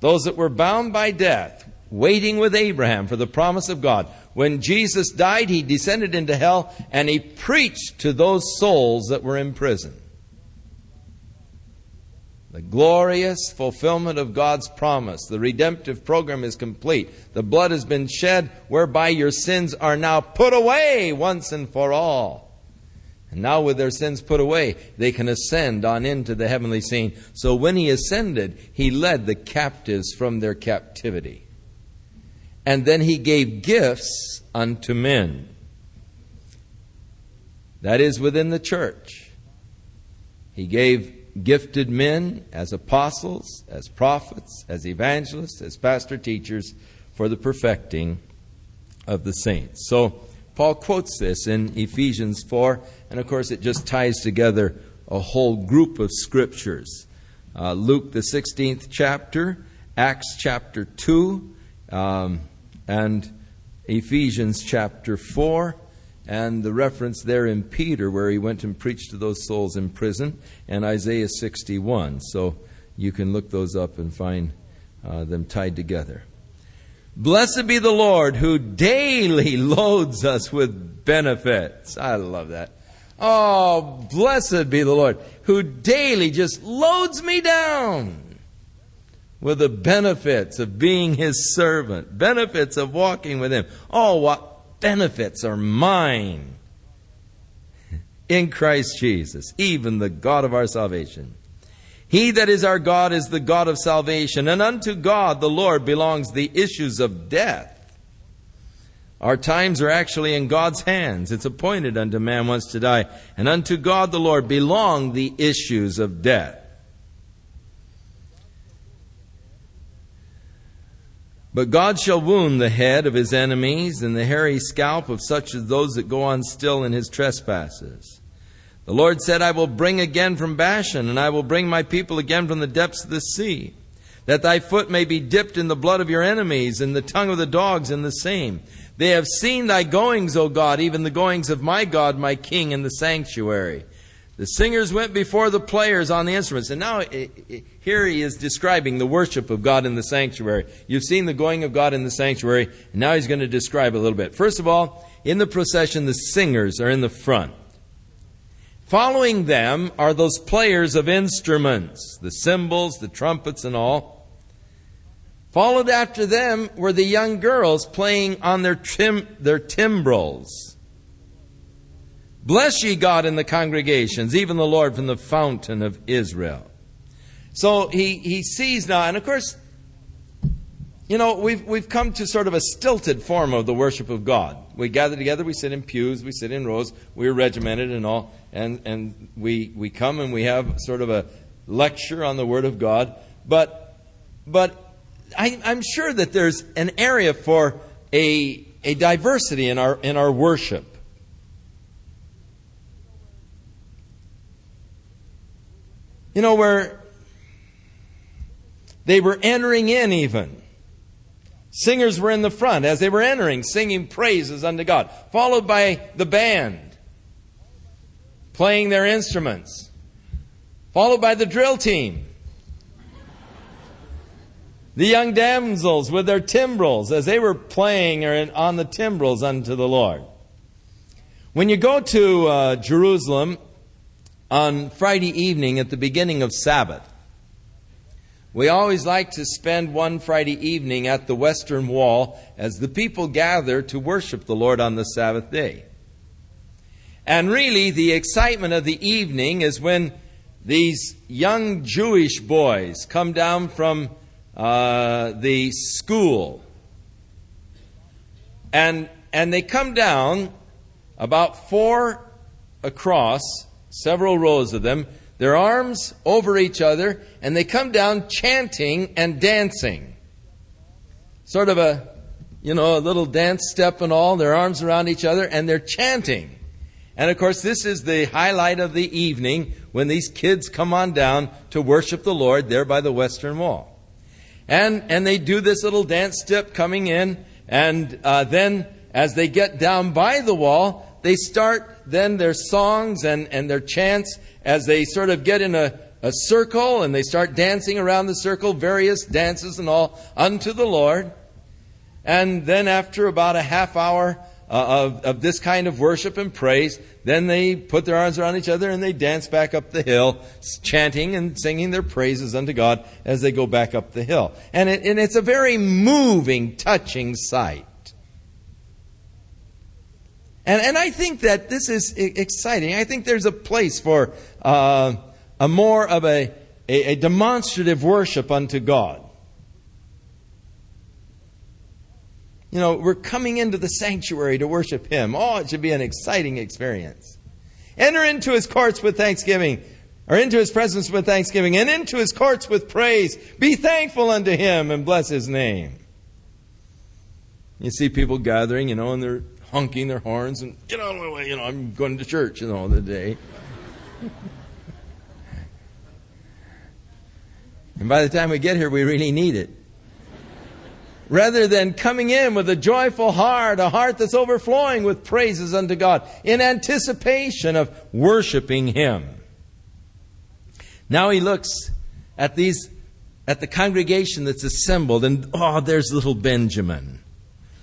Those that were bound by death, waiting with Abraham for the promise of God. When Jesus died, he descended into hell and he preached to those souls that were in prison. The glorious fulfillment of God's promise. The redemptive program is complete. The blood has been shed whereby your sins are now put away once and for all. And now, with their sins put away, they can ascend on into the heavenly scene. So, when he ascended, he led the captives from their captivity. And then he gave gifts unto men. That is within the church. He gave gifted men as apostles, as prophets, as evangelists, as pastor teachers for the perfecting of the saints. So, Paul quotes this in Ephesians 4, and of course, it just ties together a whole group of scriptures. Uh, Luke, the 16th chapter, Acts chapter 2, um, and Ephesians chapter 4, and the reference there in Peter where he went and preached to those souls in prison, and Isaiah 61. So you can look those up and find uh, them tied together. Blessed be the Lord who daily *laughs* loads us with benefits. I love that. Oh, blessed be the Lord who daily just loads me down with the benefits of being his servant, benefits of walking with him. Oh, what benefits are mine in Christ Jesus, even the God of our salvation. He that is our God is the God of salvation, and unto God the Lord belongs the issues of death. Our times are actually in God's hands. It's appointed unto man once to die, and unto God the Lord belong the issues of death. But God shall wound the head of his enemies, and the hairy scalp of such as those that go on still in his trespasses. The Lord said, I will bring again from Bashan, and I will bring my people again from the depths of the sea, that thy foot may be dipped in the blood of your enemies, and the tongue of the dogs in the same. They have seen thy goings, O God, even the goings of my God, my King, in the sanctuary. The singers went before the players on the instruments. And now, here he is describing the worship of God in the sanctuary. You've seen the going of God in the sanctuary, and now he's going to describe a little bit. First of all, in the procession, the singers are in the front. Following them are those players of instruments, the cymbals, the trumpets, and all. Followed after them were the young girls playing on their, their timbrels. Bless ye God in the congregations, even the Lord from the fountain of Israel. So he, he sees now, and of course, you know, we've, we've come to sort of a stilted form of the worship of God. We gather together, we sit in pews, we sit in rows, we're regimented and all, and, and we, we come and we have sort of a lecture on the Word of God. But, but I, I'm sure that there's an area for a, a diversity in our, in our worship. You know, where they were entering in even. Singers were in the front as they were entering, singing praises unto God, followed by the band playing their instruments, followed by the drill team. The young damsels with their timbrels as they were playing on the timbrels unto the Lord. When you go to uh, Jerusalem on Friday evening at the beginning of Sabbath, we always like to spend one Friday evening at the Western Wall as the people gather to worship the Lord on the Sabbath day. And really, the excitement of the evening is when these young Jewish boys come down from uh, the school. And, and they come down about four across, several rows of them, their arms over each other, and they come down chanting and dancing. Sort of a, you know, a little dance step and all, their arms around each other, and they're chanting. And of course, this is the highlight of the evening when these kids come on down to worship the Lord there by the Western Wall. And, and they do this little dance step coming in, and uh, then as they get down by the wall, they start then their songs and, and their chants as they sort of get in a, a circle and they start dancing around the circle, various dances and all, unto the Lord. And then after about a half hour uh, of, of this kind of worship and praise, then they put their arms around each other and they dance back up the hill, chanting and singing their praises unto God as they go back up the hill. And, it, and it's a very moving, touching sight. And, and I think that this is exciting. I think there's a place for uh, a more of a, a, a demonstrative worship unto God. You know, we're coming into the sanctuary to worship Him. Oh, it should be an exciting experience. Enter into His courts with thanksgiving, or into His presence with thanksgiving, and into His courts with praise. Be thankful unto Him and bless His name. You see people gathering, you know, and they're honking their horns and get out of my way, you know, I'm going to church, you know, the day. *laughs* and by the time we get here, we really need it rather than coming in with a joyful heart, a heart that's overflowing with praises unto God, in anticipation of worshiping Him. Now he looks at these, at the congregation that's assembled, and oh, there's little Benjamin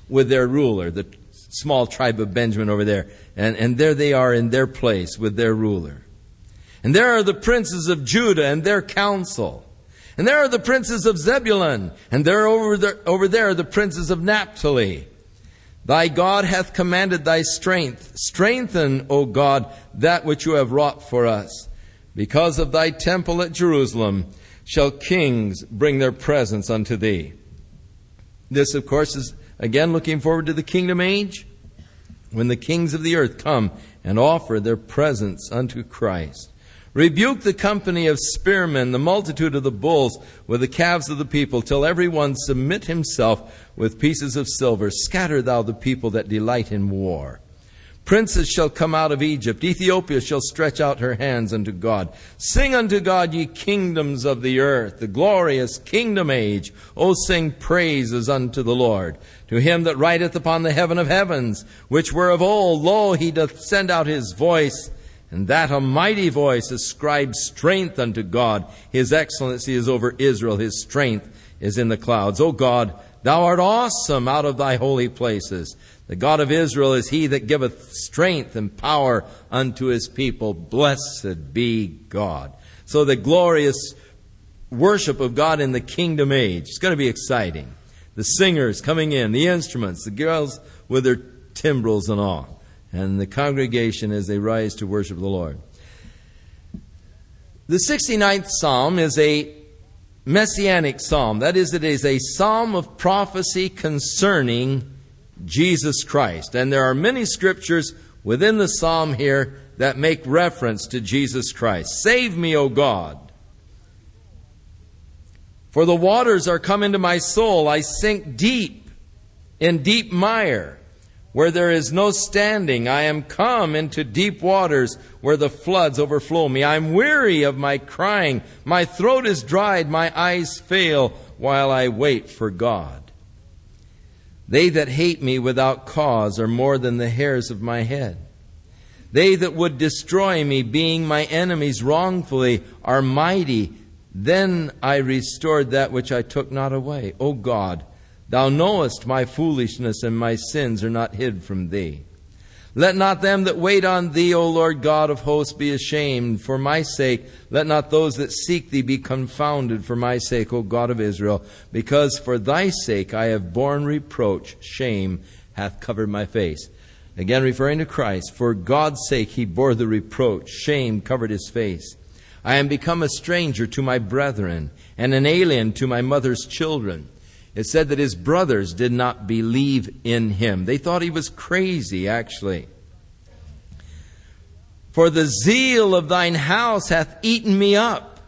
with their ruler, the small tribe of Benjamin over there. And, and there they are in their place with their ruler. And there are the princes of Judah and their council. And there are the princes of Zebulun, and there over there, over there the princes of Naphtali. Thy God hath commanded thy strength. Strengthen, O God, that which you have wrought for us. Because of thy temple at Jerusalem shall kings bring their presents unto thee. This, of course, is again looking forward to the kingdom age when the kings of the earth come and offer their presents unto Christ. Rebuke the company of spearmen, the multitude of the bulls, with the calves of the people, till every one submit himself with pieces of silver. Scatter thou the people that delight in war. Princes shall come out of Egypt. Ethiopia shall stretch out her hands unto God. Sing unto God, ye kingdoms of the earth, the glorious kingdom age. O sing praises unto the Lord. To him that rideth upon the heaven of heavens, which were of old, lo, he doth send out his voice and that a mighty voice ascribes strength unto God. His excellency is over Israel. His strength is in the clouds. O God, thou art awesome out of thy holy places. The God of Israel is he that giveth strength and power unto his people. Blessed be God. So the glorious worship of God in the kingdom age. It's going to be exciting. The singers coming in, the instruments, the girls with their timbrels and all and the congregation as they rise to worship the Lord. The 69th Psalm is a messianic psalm. That is, it is a psalm of prophecy concerning Jesus Christ. And there are many scriptures within the psalm here that make reference to Jesus Christ. Save me, O God. For the waters are come into my soul. I sink deep in deep mire where there is no standing. I am come into deep waters where the floods overflow me. I am weary of my crying. My throat is dried. My eyes fail while I wait for God. They that hate me without cause are more than the hairs of my head. They that would destroy me, being my enemies wrongfully, are mighty. Then I restored that which I took not away. O God, Thou knowest my foolishness and my sins are not hid from thee. Let not them that wait on thee, O Lord God of hosts, be ashamed. For my sake, let not those that seek thee be confounded for my sake, O God of Israel. Because for thy sake I have borne reproach, shame hath covered my face. Again referring to Christ, for God's sake he bore the reproach, shame covered his face. I am become a stranger to my brethren, and an alien to my mother's children. It said that his brothers did not believe in him. They thought he was crazy, actually. For the zeal of thine house hath eaten me up,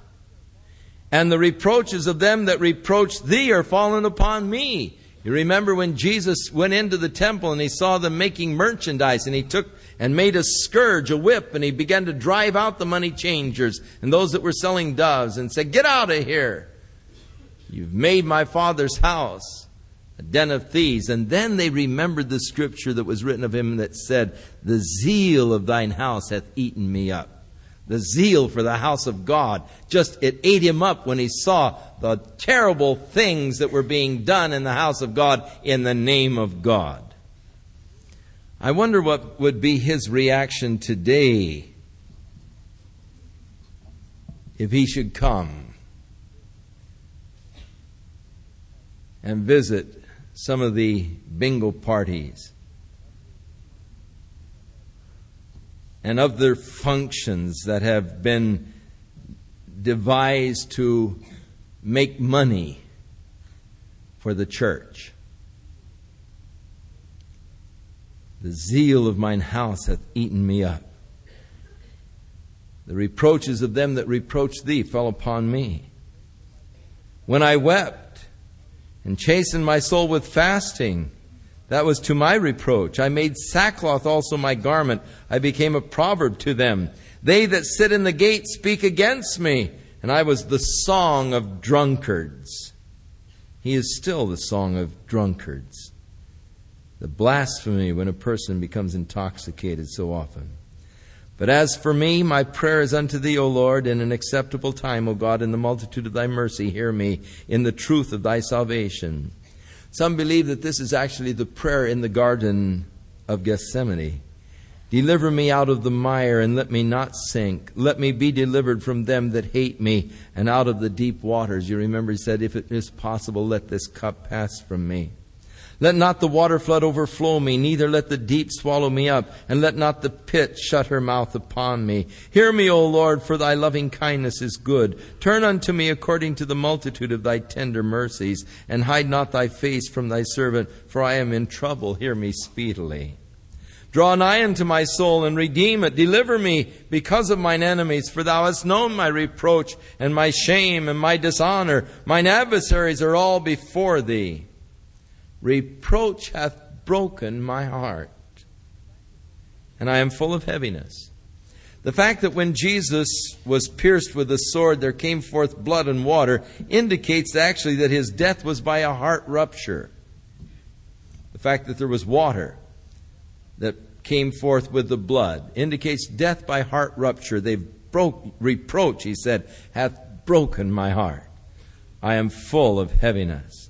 and the reproaches of them that reproach thee are fallen upon me. You remember when Jesus went into the temple and he saw them making merchandise, and he took and made a scourge, a whip, and he began to drive out the money changers and those that were selling doves and said, Get out of here. You've made my father's house a den of thieves. And then they remembered the scripture that was written of him that said, The zeal of thine house hath eaten me up. The zeal for the house of God. Just, it ate him up when he saw the terrible things that were being done in the house of God in the name of God. I wonder what would be his reaction today if he should come and visit some of the bingo parties and other functions that have been devised to make money for the church. The zeal of mine house hath eaten me up. The reproaches of them that reproached thee fell upon me. When I wept and chastened my soul with fasting, that was to my reproach. I made sackcloth also my garment. I became a proverb to them. They that sit in the gate speak against me, and I was the song of drunkards. He is still the song of drunkards. The blasphemy when a person becomes intoxicated so often. But as for me, my prayer is unto thee, O Lord, in an acceptable time, O God, in the multitude of thy mercy, hear me in the truth of thy salvation. Some believe that this is actually the prayer in the Garden of Gethsemane. Deliver me out of the mire and let me not sink. Let me be delivered from them that hate me and out of the deep waters. You remember he said, If it is possible, let this cup pass from me. Let not the water flood overflow me, neither let the deep swallow me up, and let not the pit shut her mouth upon me. Hear me, O Lord, for thy loving kindness is good. Turn unto me according to the multitude of thy tender mercies, and hide not thy face from thy servant, for I am in trouble. Hear me speedily. Draw nigh unto my soul and redeem it. Deliver me because of mine enemies, for thou hast known my reproach and my shame and my dishonor. Mine adversaries are all before thee. Reproach hath broken my heart, and I am full of heaviness. The fact that when Jesus was pierced with a sword, there came forth blood and water indicates actually that his death was by a heart rupture. The fact that there was water that came forth with the blood indicates death by heart rupture. They've broke, reproach, he said, hath broken my heart. I am full of heaviness.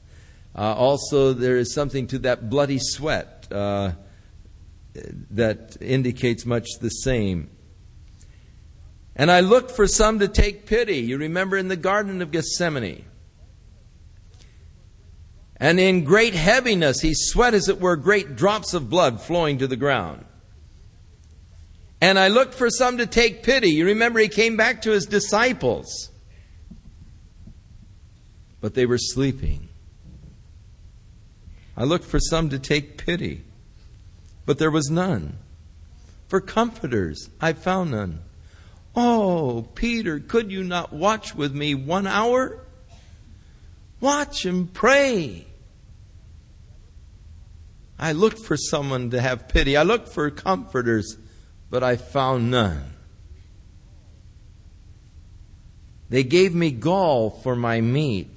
Uh, also, there is something to that bloody sweat uh, that indicates much the same. And I looked for some to take pity. You remember in the Garden of Gethsemane. And in great heaviness, he sweat as it were great drops of blood flowing to the ground. And I looked for some to take pity. You remember he came back to his disciples. But they were sleeping. I looked for some to take pity, but there was none. For comforters, I found none. Oh, Peter, could you not watch with me one hour? Watch and pray. I looked for someone to have pity. I looked for comforters, but I found none. They gave me gall for my meat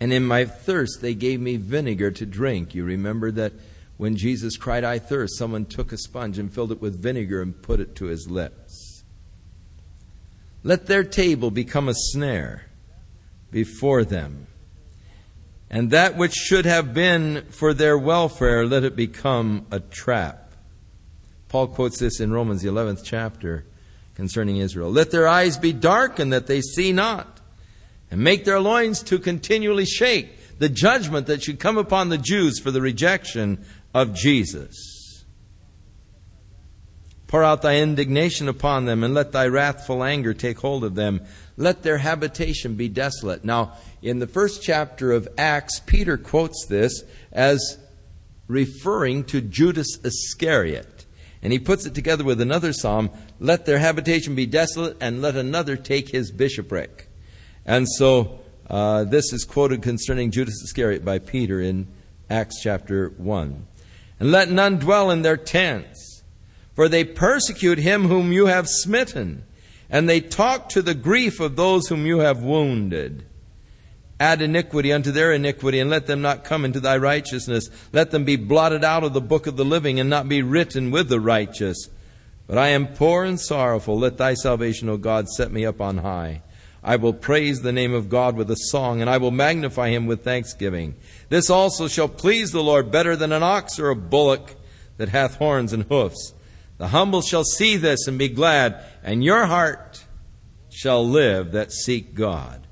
and in my thirst, they gave me vinegar to drink. You remember that when Jesus cried, I thirst, someone took a sponge and filled it with vinegar and put it to his lips. Let their table become a snare before them. And that which should have been for their welfare, let it become a trap. Paul quotes this in Romans, the 11th chapter, concerning Israel. Let their eyes be darkened that they see not and make their loins to continually shake the judgment that should come upon the Jews for the rejection of Jesus. Pour out thy indignation upon them, and let thy wrathful anger take hold of them. Let their habitation be desolate. Now, in the first chapter of Acts, Peter quotes this as referring to Judas Iscariot. And he puts it together with another psalm Let their habitation be desolate, and let another take his bishopric. And so uh, this is quoted concerning Judas Iscariot by Peter in Acts chapter 1. And let none dwell in their tents, for they persecute him whom you have smitten, and they talk to the grief of those whom you have wounded. Add iniquity unto their iniquity, and let them not come into thy righteousness. Let them be blotted out of the book of the living, and not be written with the righteous. But I am poor and sorrowful. Let thy salvation, O God, set me up on high. I will praise the name of God with a song, and I will magnify him with thanksgiving. This also shall please the Lord better than an ox or a bullock, that hath horns and hoofs. The humble shall see this and be glad, and your heart shall live that seek God.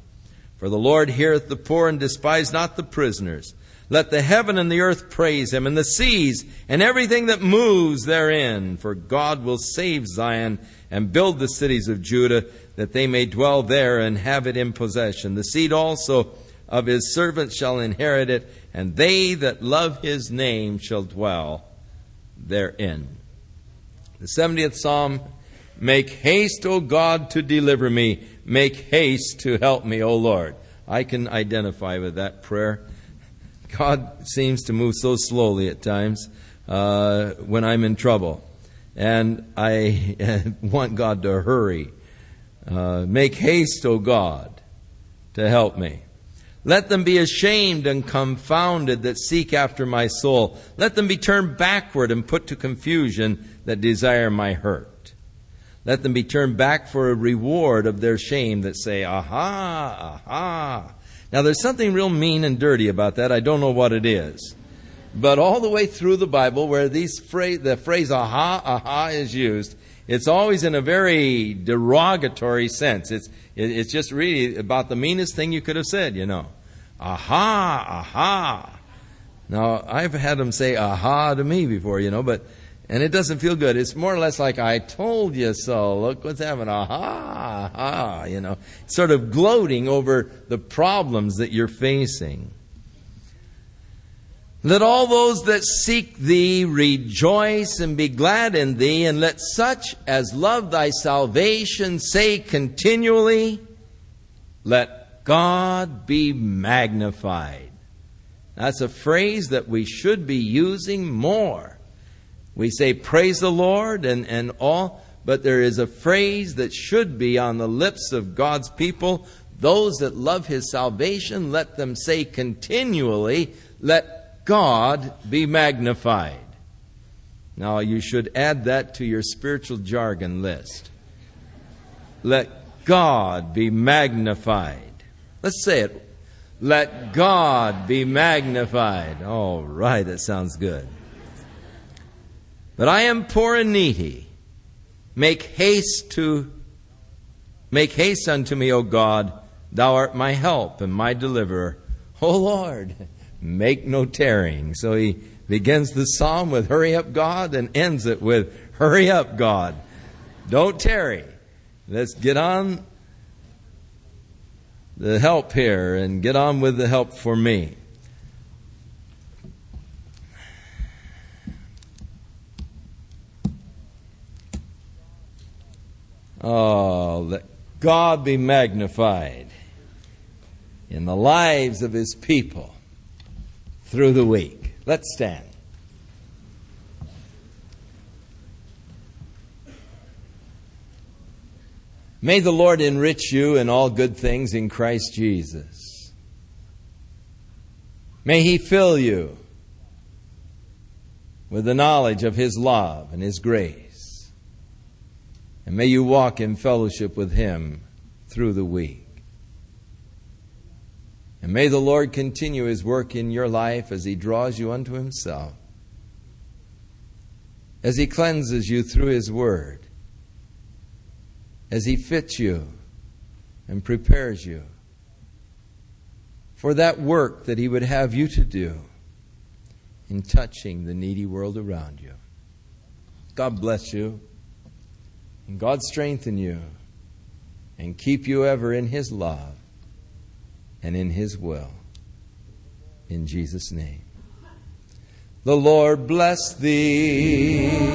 For the Lord heareth the poor and despise not the prisoners. Let the heaven and the earth praise him, and the seas and everything that moves therein. For God will save Zion and build the cities of Judah, that they may dwell there and have it in possession. The seed also of his servants shall inherit it, and they that love his name shall dwell therein. The 70th Psalm Make haste, O God, to deliver me. Make haste to help me, O Lord. I can identify with that prayer. God seems to move so slowly at times uh, when I'm in trouble. And I *laughs* want God to hurry. Uh, make haste, O God, to help me. Let them be ashamed and confounded that seek after my soul. Let them be turned backward and put to confusion that desire my hurt. Let them be turned back for a reward of their shame that say, Aha, aha. Now there's something real mean and dirty about that. I don't know what it is. But all the way through the Bible, where these phrase, the phrase aha, aha is used, it's always in a very derogatory sense. It's, it's just really about the meanest thing you could have said, you know. Aha, aha. Now, I've had them say aha to me before, you know, but, and it doesn't feel good. It's more or less like, I told you so. Look what's happening. Aha, aha, you know. Sort of gloating over the problems that you're facing. Let all those that seek thee rejoice and be glad in thee, and let such as love thy salvation say continually, Let God be magnified. That's a phrase that we should be using more. We say, Praise the Lord and, and all, but there is a phrase that should be on the lips of God's people. Those that love his salvation, let them say continually, Let God be magnified. Now, you should add that to your spiritual jargon list. Let God be magnified. Let's say it. Let God be magnified. All right, that sounds good. But I am poor and needy. Make haste to make haste unto me, O God. Thou art my help and my deliverer. O Lord, make no tarrying. So he begins the psalm with hurry up God and ends it with hurry up God. Don't tarry. Let's get on the help here and get on with the help for me. Oh, let God be magnified in the lives of his people through the week. Let's stand. May the Lord enrich you in all good things in Christ Jesus. May He fill you with the knowledge of His love and His grace. And may you walk in fellowship with Him through the week. And may the Lord continue His work in your life as He draws you unto Himself, as He cleanses you through His Word, as He fits you and prepares you for that work that He would have you to do in touching the needy world around you. God bless you, and God strengthen you, and keep you ever in His love and in His will. In Jesus' name. The Lord bless thee.